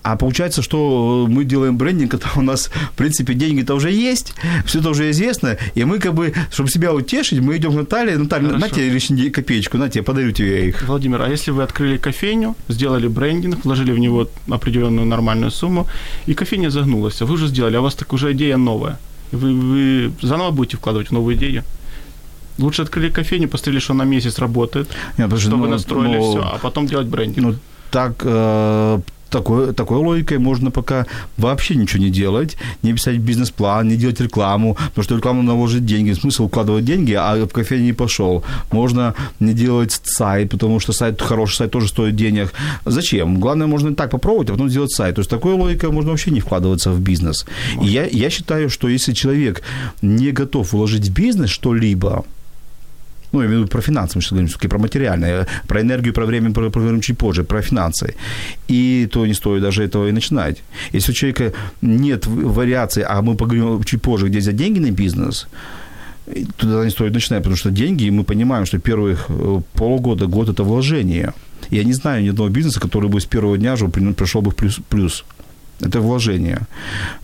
А получается, что мы делаем брендинг, когда у нас, в принципе, деньги-то уже есть, все это уже известно, и мы как бы, чтобы себя утешить, мы идем к Наталье, Наталья, на Хорошо. тебе лишнюю копеечку, на тебе, подарю тебе их. Владимир, а если вы открыли кофейню, сделали брендинг, вложили в него определенную нормальную сумму, и кофейня загнулась, а вы уже сделали, а у вас так уже идея новая. Вы, вы заново будете вкладывать в новую идею? Лучше открыли кофейню, посмотрели, что она месяц работает, Нет, подожди, что ну, настроили ну, все, а потом делать брендинг. Ну, так, э, такой, такой логикой можно пока вообще ничего не делать, не писать бизнес-план, не делать рекламу, потому что рекламу наложить деньги. Смысл вкладывать деньги, а в кафе не пошел. Можно не делать сайт, потому что сайт, хороший сайт тоже стоит денег. Зачем? Главное, можно так попробовать, а потом сделать сайт. То есть такой логикой можно вообще не вкладываться в бизнес. И я, я считаю, что если человек не готов вложить в бизнес что-либо, ну, я имею в виду про финансы, мы сейчас говорим все-таки про материальное, про энергию, про время про- поговорим чуть позже, про финансы. И то не стоит даже этого и начинать. Если у человека нет вариации, а мы поговорим чуть позже, где взять деньги на бизнес, и тогда не стоит начинать, потому что деньги, мы понимаем, что первых э, полгода, год – это вложение. Я не знаю ни одного бизнеса, который бы с первого дня же при- пришел бы в плюс. плюс. Это вложение.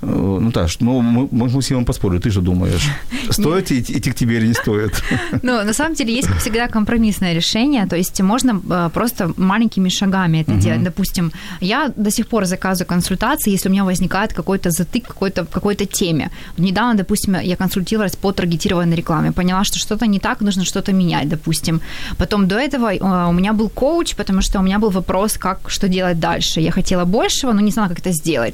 Э, Наташ, ну, мы, мы с Максимом поспорили. Ты что думаешь? Стоит идти идти к тебе или не стоит? Ну, на самом деле, есть, как всегда, компромиссное решение. То есть можно э, просто маленькими шагами это делать. Допустим, я до сих пор заказываю консультации, если у меня возникает какой-то затык какой-то, какой-то теме. Недавно, допустим, я консультировалась по таргетированной рекламе. Поняла, что что-то не так, нужно что-то менять, допустим. Потом до этого э, у меня был коуч, потому что у меня был вопрос, как, что делать дальше. Я хотела большего, но не знала, как это сделать.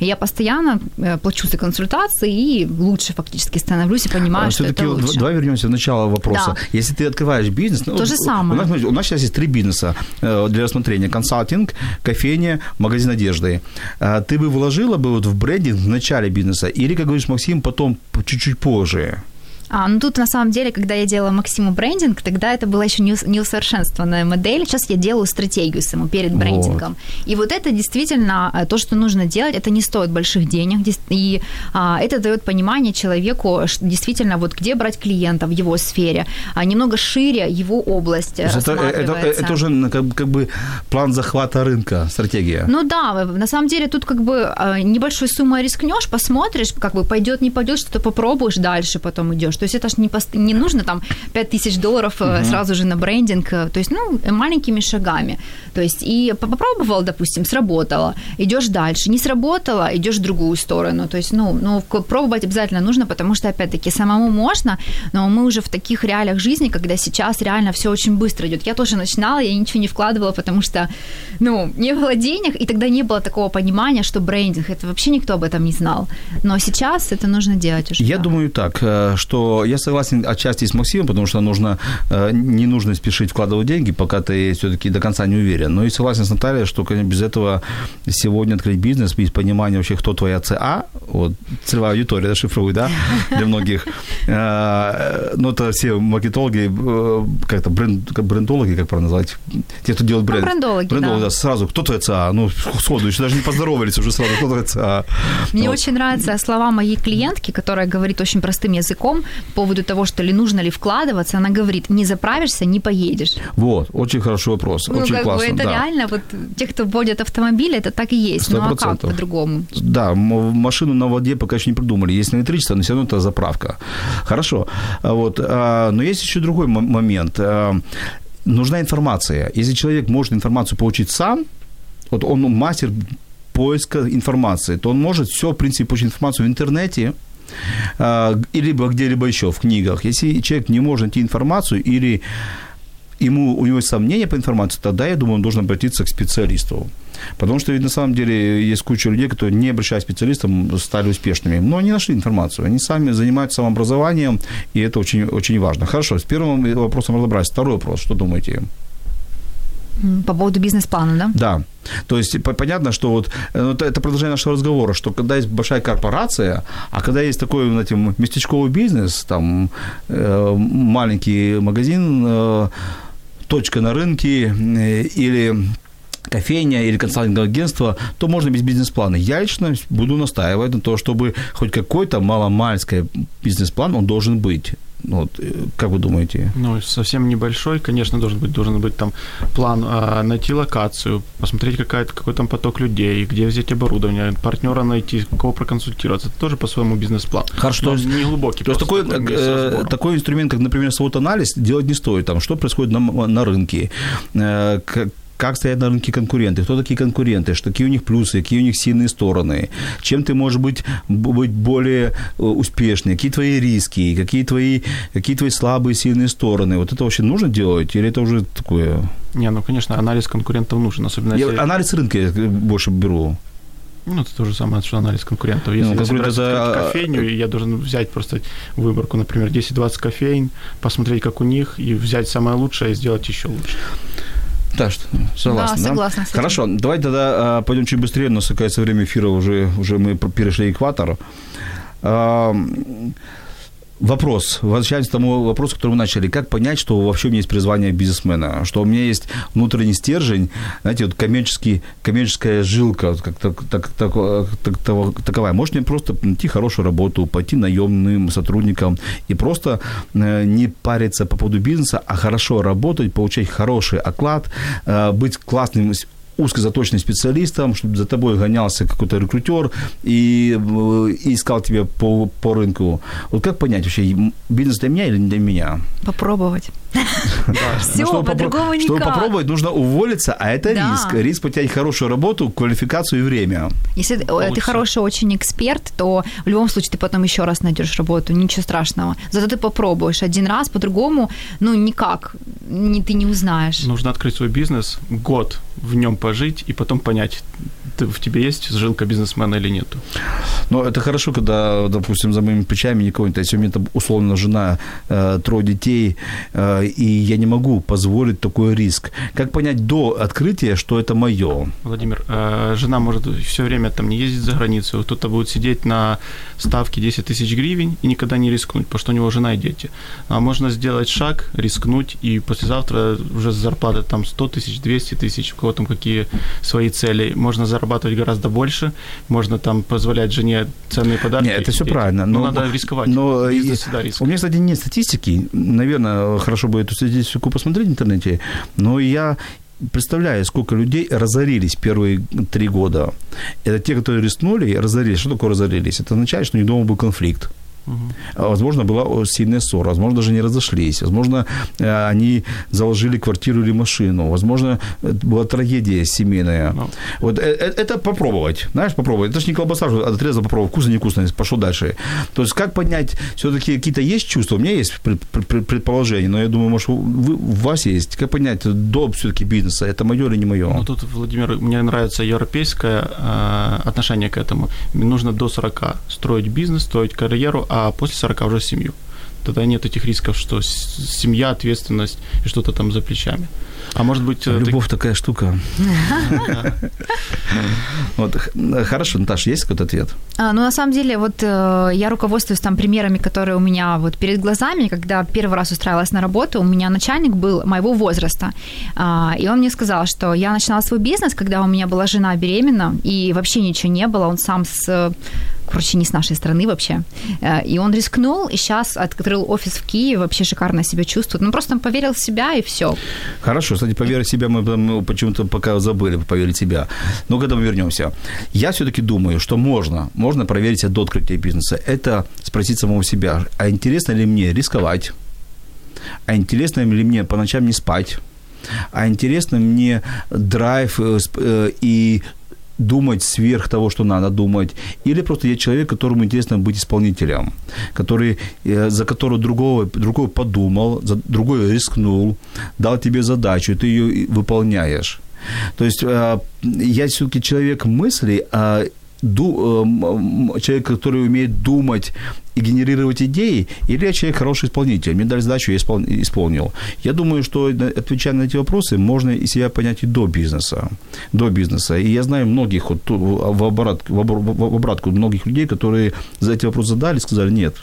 И я постоянно э, плачу за консультации и лучше фактически становлюсь и понимаю, А что это вот лучше. давай вернемся в начало вопроса. Если ты открываешь бизнес... ну, То же вот самое. У нас, у нас сейчас есть три бизнеса э, для рассмотрения. Консалтинг, кофейня, магазин одежды. А Ты бы вложила бы вот в брендинг в начале бизнеса или, как говоришь, Максим, потом по- чуть-чуть позже? А, ну тут на самом деле, когда я делала Максиму брендинг, тогда это была еще не, ус- не усовершенствованная модель. Сейчас я делаю стратегию саму перед брендингом. И вот это действительно э, то, что нужно делать. Это не стоит больших денег. И а, это дает понимание человеку, действительно, вот где брать клиента в его сфере. А, немного шире его область То есть это, это, рассматривается. это уже как, как бы план захвата рынка, стратегия. Ну да, на самом деле тут как бы э, небольшой суммой рискнешь, посмотришь, как бы пойдет, не пойдет, что-то попробуешь, дальше потом идешь. То есть это ж не, пост- не нужно там 5000 долларов э, сразу же на брендинг, э, то есть, ну, маленькими шагами. То есть и по- попробовал, допустим, сработало, идешь дальше, не сработало, идешь в другую сторону. То есть, ну, ну, пробовать обязательно нужно, потому что, опять-таки, самому можно, но мы уже в таких реалиях жизни, когда сейчас реально все очень быстро идет. Я тоже начинала, я ничего не вкладывала, потому что, ну, не было денег, и тогда не было такого понимания, что брендинг, это вообще никто об этом не знал. Но сейчас это нужно делать уже. Я да. думаю так, э, что я согласен отчасти с Максимом, потому что нужно, э, не нужно спешить вкладывать деньги, пока ты все-таки до конца не уверен. Но и согласен с Натальей, что, конечно, без этого сегодня открыть бизнес, без понимания вообще, кто твоя ЦА, вот, целевая аудитория, да, шифрует, да, для многих. Э, Ну, это все маркетологи, э, как-то бренд, брендологи, как правильно назвать, те, кто делает бренд. Ну, брендологи, Брендологи, да. да, сразу, кто твоя ЦА? Ну, сходу, еще даже не поздоровались, уже сразу, кто твоя ЦА? Мне Вот. очень нравятся слова моей клиентки, которая говорит очень простым языком по поводу того, что ли нужно ли вкладываться. Она говорит, не заправишься, не поедешь. Вот, очень хороший вопрос, Ну, очень как классно. бы это да. реально, вот те, кто водят автомобиль, это так и есть. Сто Ну а как по-другому? Да, машину на воде пока еще не придумали. Есть на электричество, но все равно это заправка. Хорошо. А Вот. а, Но есть еще другой мо- момент. А, Нужна информация. Если человек может информацию получить сам, вот он мастер поиска информации, то он может все, в принципе, получить информацию в интернете, либо где-либо еще в книгах. Если человек не может найти информацию или ему, у него есть сомнения по информации, тогда, я думаю, он должен обратиться к специалисту. Потому что ведь на самом деле есть куча людей, которые, не обращаясь к специалистам, стали успешными. Но они нашли информацию. Они сами занимаются самообразованием, и это очень, очень важно. Хорошо, с первым вопросом разобрались. Второй вопрос, что думаете? По поводу бизнес-плана, да? Да. То есть понятно, что вот ну, это, продолжение нашего разговора, что когда есть большая корпорация, а когда есть такой, знаете, местечковый бизнес, там э, маленький магазин, э, точка на рынке э, или кофейня или консалтинговое агентство, то можно без бизнес-плана. Я лично буду настаивать на то, чтобы хоть какой-то маломальский бизнес-план, он должен быть. Ну, вот, э, как вы думаете? Ну, совсем небольшой, конечно, должен быть, должен быть там план а, найти локацию, посмотреть, какая, какой там поток людей, где взять оборудование, партнера найти, кого проконсультироваться. Это тоже по-своему бизнес-план. Хорошо. Есть не глубокий. То есть такой, такой, э, такой инструмент, как, например, свод-анализ, делать не стоит. Там, что происходит на, на рынке, э, как, стоят на рынке конкуренты, кто такие конкуренты, что какие у них плюсы, какие у них сильные стороны, чем ты можешь быть, быть более э, успешнее, какие твои риски, какие твои, какие твои слабые, сильные стороны. Вот это вообще нужно делать или это уже такое? Не, ну, конечно, анализ конкурентов нужен, особенно я, если... Анализ рынка я больше беру. Ну, это то же самое, что анализ конкурентов. Если ну, я за... кофейню, я должен взять просто выборку, например, 10-20 кофейн, посмотреть, как у них, и взять самое лучшее и сделать еще лучше. Да, что, согласна. Да, согласна. Да? Хорошо, давайте тогда а, пойдем чуть быстрее, у нас, оказывается, время эфира уже, уже мы перешли экватор. А, Вопрос. Возвращаемся к тому вопросу, который мы начали. Как понять, что вообще у меня есть призвание бизнесмена? Что у меня есть внутренний стержень, знаете, вот коммерческий, коммерческая жилка, как так, так, так, так, таковая. Может мне просто найти хорошую работу, пойти наемным сотрудником и просто э, не париться по поводу бизнеса, а хорошо работать, получать хороший оклад, э, быть классным узкозаточным специалистом, чтобы за тобой гонялся какой-то рекрутер и, э, и искал тебя по, по рынку. Вот как понять вообще, бизнес для меня или не для меня? Попробовать. Все, по-другому никак. Чтобы попробовать, нужно уволиться, а это риск. Риск потерять хорошую работу, квалификацию и время. Если ты хороший очень эксперт, то в любом случае ты потом еще раз найдешь работу, ничего страшного. Зато ты попробуешь один раз, по-другому, ну, никак, ты не узнаешь. Нужно открыть свой бизнес, год в нем пожить и потом понять, ты, в тебе есть жилка бизнесмена или нету. Ну, это хорошо, когда, допустим, за моими плечами никого нет. Если у меня там, условно, жена, э, трое детей, э, и я не могу позволить такой риск. Как понять до открытия, что это мое? Владимир, э, жена может все время там не ездить за границу, кто-то будет сидеть на ставке 10 тысяч гривен и никогда не рискнуть, потому что у него жена и дети. А можно сделать шаг, рискнуть, и послезавтра уже зарплата там 100 тысяч, 200 тысяч, у кого там какие свои цели. Можно зарабатывать гораздо больше, можно там позволять жене ценные подарки. Нет, это все правильно. Но, но надо рисковать. Но Бизнес всегда риск. У меня, кстати, нет статистики. Наверное, хорошо бы эту статистику посмотреть в интернете. Но я представляю, сколько людей разорились первые три года. Это те, которые рискнули и разорились. Что такое разорились? Это означает, что у них дома был конфликт. Угу. Возможно, была сильная ссора, возможно, даже не разошлись, возможно, э, они заложили квартиру или машину, возможно, была трагедия семейная. Ну. Вот э, э, это попробовать, знаешь, попробовать. Это же не колбаса, отрезал, попробовал, вкусно, невкусно, пошел дальше. То есть, как поднять, все-таки какие-то есть чувства, у меня есть предположение, но я думаю, может, вы, у вас есть, как понять до все-таки бизнеса, это мое или не мое? Ну, тут, Владимир, мне нравится европейское э, отношение к этому. Нужно до 40 строить бизнес, строить карьеру, а после 40 уже семью. Тогда нет этих рисков, что семья, ответственность и что-то там за плечами. А может быть... Э, Любовь ты... такая штука. Вот, хорошо, Наташа, есть какой-то ответ? А, ну, на самом деле, вот э, я руководствуюсь там примерами, которые у меня вот перед глазами, когда первый раз устраивалась на работу, у меня начальник был моего возраста, а, и он мне сказал, что я начинала свой бизнес, когда у меня была жена беременна, и вообще ничего не было, он сам с короче, не с нашей страны вообще. Э, и он рискнул, и сейчас открыл офис в Киеве, вообще шикарно себя чувствует. Ну, просто он поверил в себя, и все. Хорошо, кстати, поверить в себя мы, мы почему-то пока забыли поверить в себя. Но когда мы вернемся. Я все-таки думаю, что можно, можно проверить до открытия бизнеса. Это спросить самого себя, а интересно ли мне рисковать? А интересно ли мне по ночам не спать? А интересно мне драйв э, э, и думать сверх того, что надо думать, или просто я человек, которому интересно быть исполнителем, который, э, за которого другого, другой подумал, за другой рискнул, дал тебе задачу, ты ее выполняешь. То есть э, я все-таки человек мыслей, а ду, э, человек, который умеет думать и генерировать идеи, или я человек хороший исполнитель, мне дали задачу, я исполнил. Я думаю, что отвечая на эти вопросы, можно и себя понять и до бизнеса. До бизнеса. И я знаю многих, вот, в, оборот, в обратку многих людей, которые за эти вопросы задали, сказали, нет,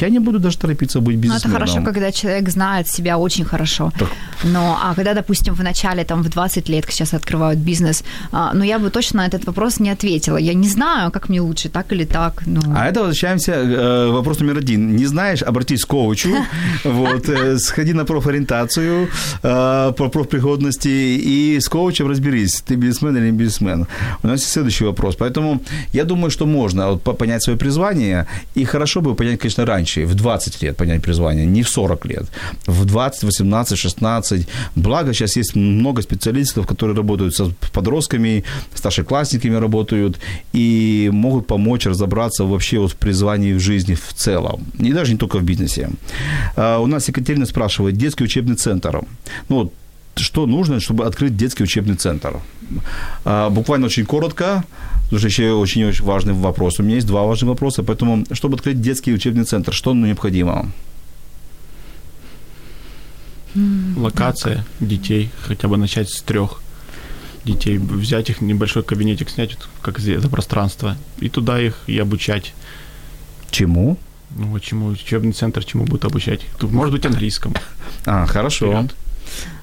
я не буду даже торопиться быть бизнесменом. Ну, это хорошо, когда человек знает себя очень хорошо. Так. Но, а когда, допустим, в начале, там, в 20 лет сейчас открывают бизнес, а, ну, я бы точно на этот вопрос не ответила. Я не знаю, как мне лучше, так или так. Ну. А это возвращаемся э, вопрос номер один. Не знаешь, обратись к коучу, вот, э, сходи на профориентацию э, по профпригодности и с коучем разберись, ты бизнесмен или не бизнесмен. У нас есть следующий вопрос. Поэтому я думаю, что можно понять свое призвание, и хорошо бы понять, конечно, раньше, в 20 лет понять призвание, не в 40 лет, в 20, 18, 16. Благо сейчас есть много специалистов, которые работают с подростками, старшеклассниками работают и могут помочь разобраться вообще вот в призвании в жизни в целом, и даже не только в бизнесе. А, у нас Екатерина спрашивает, детский учебный центр. Ну, что нужно, чтобы открыть детский учебный центр? А, буквально очень коротко, потому что еще очень-очень важный вопрос. У меня есть два важных вопроса, поэтому, чтобы открыть детский учебный центр, что необходимо? Локация детей, хотя бы начать с трех детей, взять их небольшой кабинетик, снять, как это пространство, и туда их и обучать. Чему? Ну, чему? Учебный центр чему будет обучать? Может быть, английскому. А, хорошо. Вперед.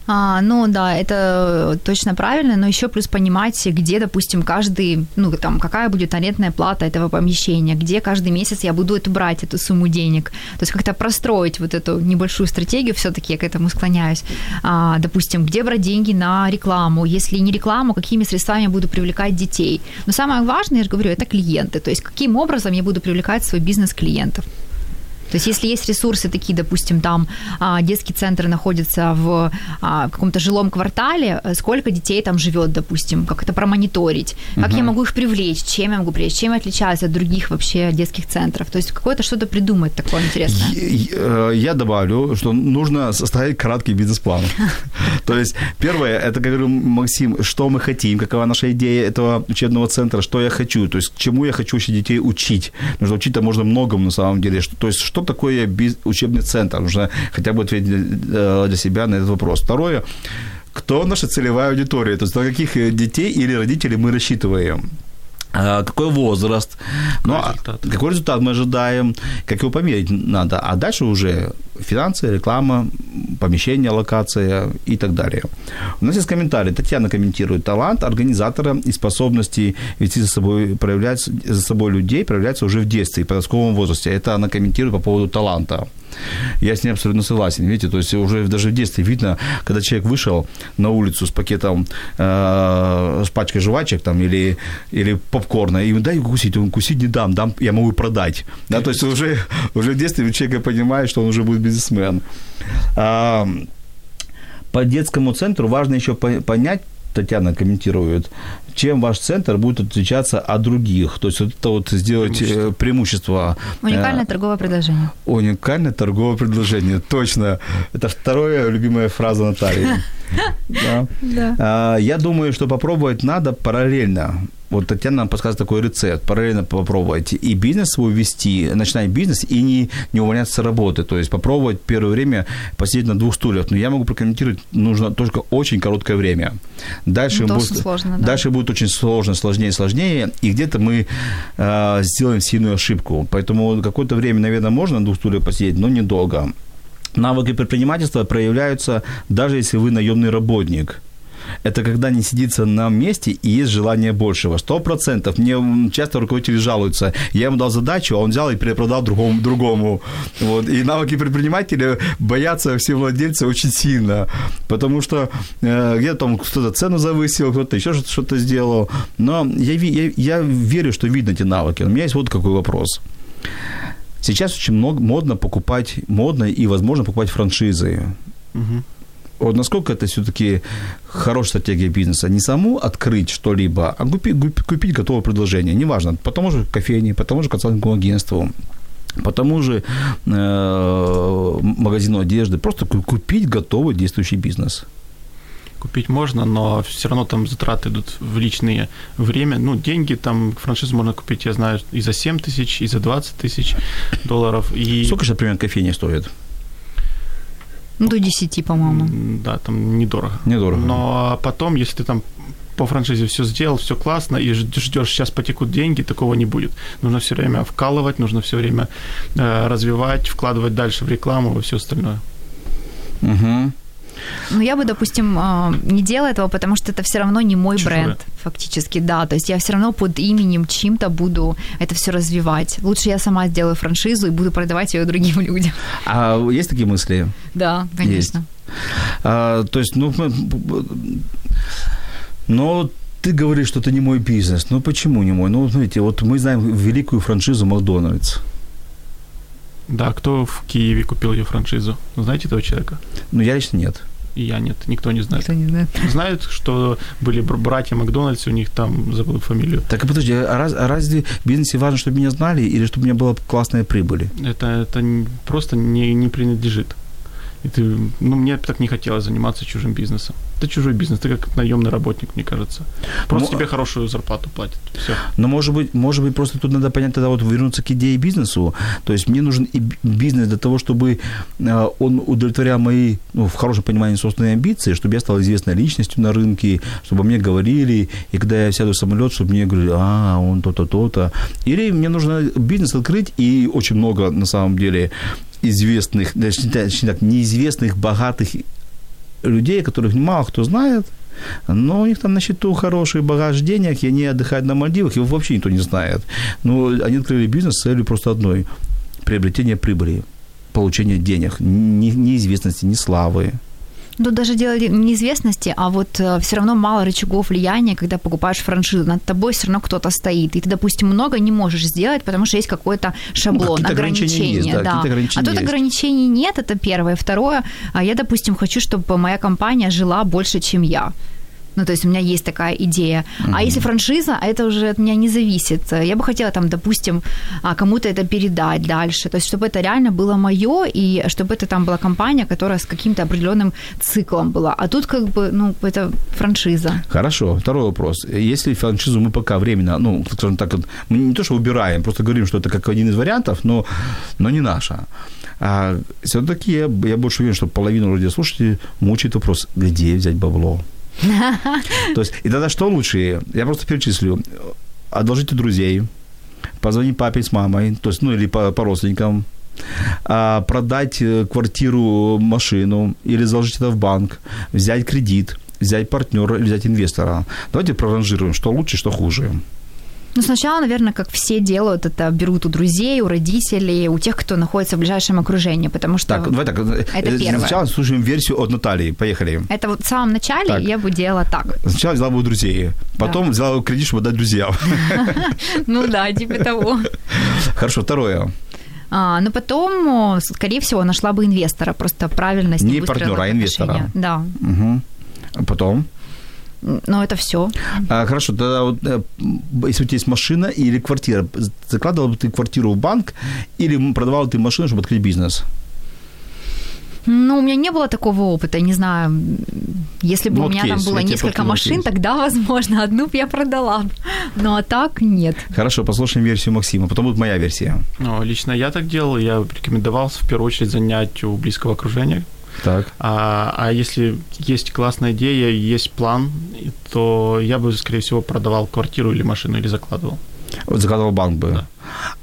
А, ну да, это точно правильно, но еще плюс понимать, где, допустим, каждый, ну там, какая будет арендная плата этого помещения, где каждый месяц я буду эту брать, эту сумму денег. То есть как-то простроить вот эту небольшую стратегию, все-таки я к этому склоняюсь. А, допустим, где брать деньги на рекламу, если не рекламу, какими средствами я буду привлекать детей. Но самое важное, я же говорю, это клиенты, то есть каким образом я буду привлекать свой бизнес клиентов. То есть если есть ресурсы такие, допустим, там а, детский центр находится в а, каком-то жилом квартале, сколько детей там живет, допустим, как это промониторить, как угу. я могу их привлечь, чем я могу привлечь, чем отличаются от других вообще детских центров. То есть какое-то что-то придумать такое интересное. Э, я добавлю, что нужно составить краткий бизнес-план. То есть первое, это, как говорю Максим, что мы хотим, какова наша идея этого учебного центра, что я хочу, то есть чему я хочу еще детей учить. Потому что учить-то можно многому на самом деле. То есть что такое учебный центр? Нужно хотя бы ответить э, для себя на этот вопрос. Второе, кто наша целевая аудитория? То есть на каких э, детей или родителей мы рассчитываем? А, какой возраст, какой, ну, а результат. какой результат мы ожидаем, как его померить надо. А дальше уже финансы, реклама, помещение, локация и так далее. У нас есть комментарий. Татьяна комментирует. Талант организатора и способности вести за собой, проявлять за собой людей проявляется уже в детстве и подростковом возрасте. Это она комментирует по поводу таланта. Я с ней абсолютно согласен. Видите, то есть уже даже в детстве видно, когда человек вышел на улицу с пакетом, э, с пачкой жвачек там или, или попкорна, и дай кусить, он кусить не дам, дам, я могу продать. Да, то есть уже, уже в детстве человек понимает, что он уже будет бизнесмен. А, по детскому центру важно еще понять, Татьяна комментирует, чем ваш центр будет отличаться от других. То есть вот это вот сделать э, преимущество. преимущество. Уникальное торговое предложение. Уникальное торговое предложение, точно. Это вторая любимая фраза Натальи. Да. Да. А, я думаю, что попробовать надо параллельно. Вот Татьяна нам подсказывает такой рецепт. Параллельно попробовать и бизнес свой вести, начинать бизнес и не, не увольняться с работы. То есть попробовать первое время посидеть на двух стульях. Но я могу прокомментировать, нужно только очень короткое время. Дальше, ну, будет, сложно, да. дальше будет очень сложно, сложнее, сложнее. И где-то мы э, сделаем сильную ошибку. Поэтому какое-то время, наверное, можно на двух стульях посидеть, но недолго. Навыки предпринимательства проявляются даже если вы наемный работник – это когда не сидится на месте и есть желание большего. Сто процентов. Мне часто руководители жалуются. Я ему дал задачу, а он взял и перепродал другому. другому. Вот. И навыки предпринимателя боятся все владельцы очень сильно. Потому что э, где-то там кто-то цену завысил, кто-то еще что-то сделал. Но я, я, я верю, что видно эти навыки. У меня есть вот какой вопрос. Сейчас очень много модно покупать, модно и возможно покупать франшизы. Угу. Вот насколько это все-таки хорошая стратегия бизнеса? Не саму открыть что-либо, а купить, купить готовое предложение. Неважно, по тому же кофейне, по тому же консалтинговому агентству, по тому же э, магазину одежды. Просто купить готовый действующий бизнес купить можно, но все равно там затраты идут в личные время. Ну, деньги там, франшизу можно купить, я знаю, и за 7 тысяч, и за 20 тысяч долларов. И... Сколько же, например, кофейня стоит? Ну, до 10, по-моему. Да, там недорого. Недорого. Но потом, если ты там по франшизе все сделал, все классно, и ждешь, сейчас потекут деньги, такого не будет. Нужно все время вкалывать, нужно все время э, развивать, вкладывать дальше в рекламу и все остальное. Угу. Ну, я бы, допустим, а, не делала этого, потому что это все равно не мой Чужое. бренд, фактически, да. То есть я все равно под именем чьим-то буду это все развивать. Лучше я сама сделаю франшизу и буду продавать ее другим людям. А есть такие мысли? Да, конечно. Есть. А, то есть, ну, но ты говоришь, что это не мой бизнес. Ну, почему не мой? Ну, смотрите, вот мы знаем великую франшизу Макдональдс. Да, кто в Киеве купил ее франшизу? Знаете этого человека? Ну, я лично нет. И я нет, никто не знает. Никто не знает. Знают, что были братья Макдональдс, у них там забыл фамилию. Так, а подожди, а, раз, а разве в бизнесе важно, чтобы меня знали или чтобы у меня была классная прибыль? Это, это просто не, не принадлежит. И ты, ну, мне так не хотелось заниматься чужим бизнесом. Это чужой бизнес, ты как наемный работник, мне кажется. Просто ну, тебе хорошую зарплату платят. Все. Но может быть, может быть, просто тут надо понять тогда вот вернуться к идее бизнесу. То есть мне нужен и бизнес для того, чтобы э, он удовлетворял мои, ну, в хорошем понимании, собственные амбиции, чтобы я стал известной личностью на рынке, чтобы мне говорили, и когда я сяду в самолет, чтобы мне говорили, а, он то-то, то-то. Или мне нужно бизнес открыть, и очень много, на самом деле, известных, точнее так, неизвестных, богатых людей, которых мало кто знает, но у них там на счету хороший багаж денег, и они отдыхают на Мальдивах, его вообще никто не знает. Но они открыли бизнес с целью просто одной – приобретение прибыли, получение денег, ни, неизвестности, ни славы. Тут даже дело неизвестности, а вот э, все равно мало рычагов влияния, когда покупаешь франшизу. Над тобой все равно кто-то стоит. И ты, допустим, много не можешь сделать, потому что есть какой-то шаблон, ну, ограничения. Есть, да, да. Ограничения а тут есть. ограничений нет, это первое. Второе, а я, допустим, хочу, чтобы моя компания жила больше, чем я. Ну, то есть у меня есть такая идея. Mm-hmm. А если франшиза, это уже от меня не зависит. Я бы хотела там, допустим, а, кому-то это передать дальше. То есть чтобы это реально было мое, и чтобы это там была компания, которая с каким-то определенным циклом была. А тут как бы, ну, это франшиза. Хорошо. Второй вопрос. Если франшизу мы пока временно, ну, скажем так, мы не то, что убираем, просто говорим, что это как один из вариантов, но, но не наша. А все-таки я, я больше уверен, что половину радиослушателей мучает вопрос, где взять бабло. То есть, и тогда что лучше? Я просто перечислю. Одолжить у друзей, позвонить папе с мамой, то есть, ну, или по, по родственникам, а, продать э, квартиру, машину, или заложить это в банк, взять кредит, взять партнера, взять инвестора. Давайте проранжируем, что лучше, что хуже. Ну, сначала, наверное, как все делают, это берут у друзей, у родителей, у тех, кто находится в ближайшем окружении, потому что так, давай так, это э, первое. Сначала слушаем версию от Натальи. Поехали. Это вот в самом начале так. я бы делала так. Сначала взяла бы у друзей, потом да. взяла кредит, чтобы отдать друзьям. Ну да, типа того. Хорошо, второе. А, но потом, скорее всего, нашла бы инвестора, просто правильно с ним Не партнера, а инвестора. Да. Угу. Потом? Но это все. А, хорошо, тогда вот, э, если у тебя есть машина или квартира, закладывал бы ты квартиру в банк или продавал ты машину, чтобы открыть бизнес? Ну, у меня не было такого опыта, не знаю. Если бы ну, у меня кейс, там было несколько машин, кейс. тогда, возможно, одну бы я продала. Ну, а так нет. Хорошо, послушаем версию Максима, потом будет моя версия. Ну, лично я так делал, я рекомендовал в первую очередь занять у близкого окружения так. А, а если есть классная идея, есть план, то я бы, скорее всего, продавал квартиру или машину, или закладывал. Вот закладывал банк бы. Да.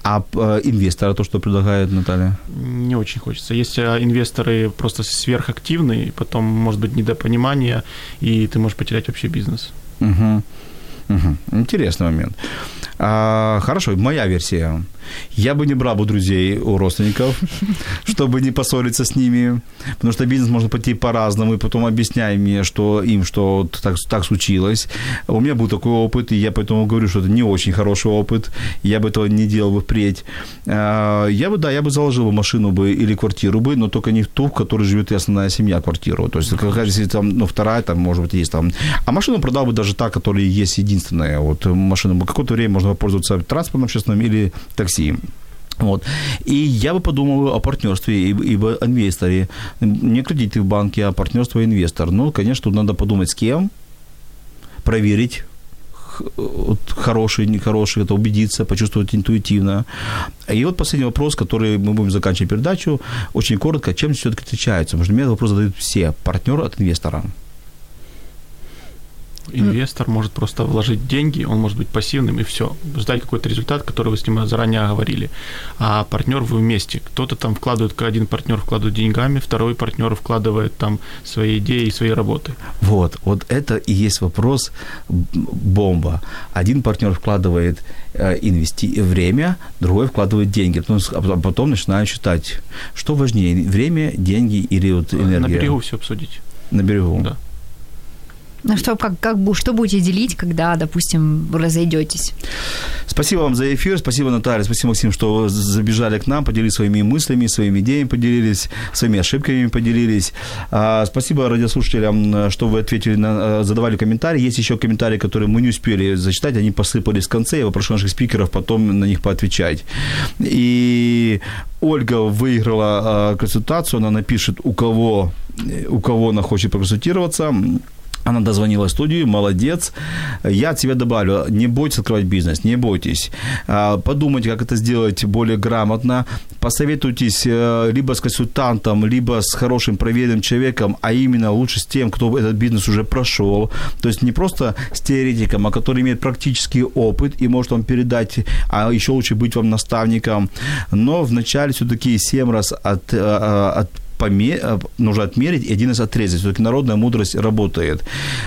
А э, инвестора, то, что предлагает Наталья? Не очень хочется. Если инвесторы просто сверхактивные, потом может быть недопонимание, и ты можешь потерять вообще бизнес. Угу. Угу. Интересный момент. А, хорошо, моя версия. Я бы не брал бы друзей у родственников, чтобы не поссориться с ними, потому что бизнес можно пойти по-разному, и потом объясняй мне, что им, что так, так случилось. У меня был такой опыт, и я поэтому говорю, что это не очень хороший опыт, я бы этого не делал бы впредь. А, я бы, да, я бы заложил бы машину бы или квартиру бы, но только не в ту, в которой живет и основная семья, квартиру. То есть, какая если там, ну, вторая, там, может быть, есть там. А машину продал бы даже та, которая есть единственная. Вот машину какое-то время можно пользоваться транспортным общественным или такси. Вот. И я бы подумал о партнерстве и, об инвесторе. Не кредиты в банке, а партнерство и инвестор. Ну, конечно, тут надо подумать, с кем, проверить, хороший, нехороший, это убедиться, почувствовать интуитивно. И вот последний вопрос, который мы будем заканчивать передачу, очень коротко, чем все-таки отличается? Потому что мне этот вопрос задают все, партнер от инвестора. Инвестор может просто вложить деньги, он может быть пассивным и все, ждать какой-то результат, который вы с ним заранее говорили. А партнер вы вместе. Кто-то там вкладывает, один партнер вкладывает деньгами, второй партнер вкладывает там свои идеи и свои работы. Вот, вот это и есть вопрос бомба. Один партнер вкладывает э, инвести время, другой вкладывает деньги. Потом, а потом начинаю считать, что важнее, время, деньги или вот энергия. На берегу все обсудить. На берегу. Да. Ну что, как, как что будете делить, когда, допустим, разойдетесь? Спасибо вам за эфир, спасибо, Наталья, спасибо, Максим, что забежали к нам, поделились своими мыслями, своими идеями поделились, своими ошибками поделились. А, спасибо радиослушателям, что вы ответили, на, задавали комментарии. Есть еще комментарии, которые мы не успели зачитать, они посыпались в конце. Я попрошу наших спикеров потом на них поотвечать. И Ольга выиграла а, консультацию, она напишет, у кого, у кого она хочет проконсультироваться. Она дозвонила в студию, молодец. Я от добавлю, не бойтесь открывать бизнес, не бойтесь. А, подумайте, как это сделать более грамотно. Посоветуйтесь э, либо с консультантом, либо с хорошим проверенным человеком, а именно лучше с тем, кто этот бизнес уже прошел. То есть не просто с теоретиком, а который имеет практический опыт и может вам передать, а еще лучше быть вам наставником. Но вначале все-таки 7 раз от, э, от поме- нужно отмерить и один из отрезать. Все-таки народная мудрость работает.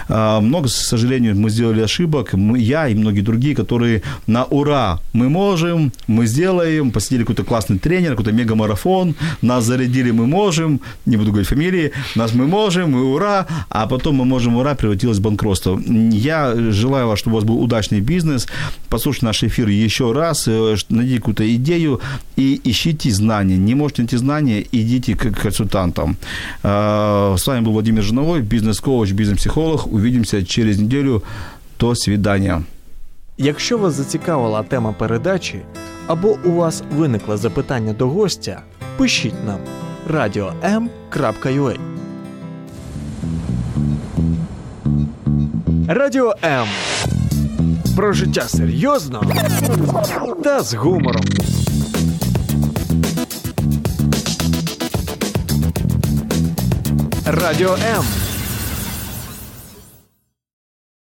А, много, к сожалению, мы сделали ошибок, я и многие другие, которые на ура, мы можем, мы сделаем, посетили какой-то классный тренер, какой-то мегамарафон, нас зарядили, мы можем, не буду говорить фамилии, нас мы можем, мы ура, а потом мы можем ура превратилось в банкротство. Я желаю вас, чтобы у вас был удачный бизнес, послушайте наш эфир еще раз, э, найдите какую-то идею и ищите знания. Не можете найти знания, идите к консультанту консультантом. С вами был Владимир Жиновой, бизнес-коуч, бизнес-психолог. Увидимся через неделю. До свидания. Якщо вас зацікавила тема передачі або у вас виникло запитання до гостя, пишіть нам radio.m.ua Радіо М. Про життя серйозно та з гумором. Радіо М.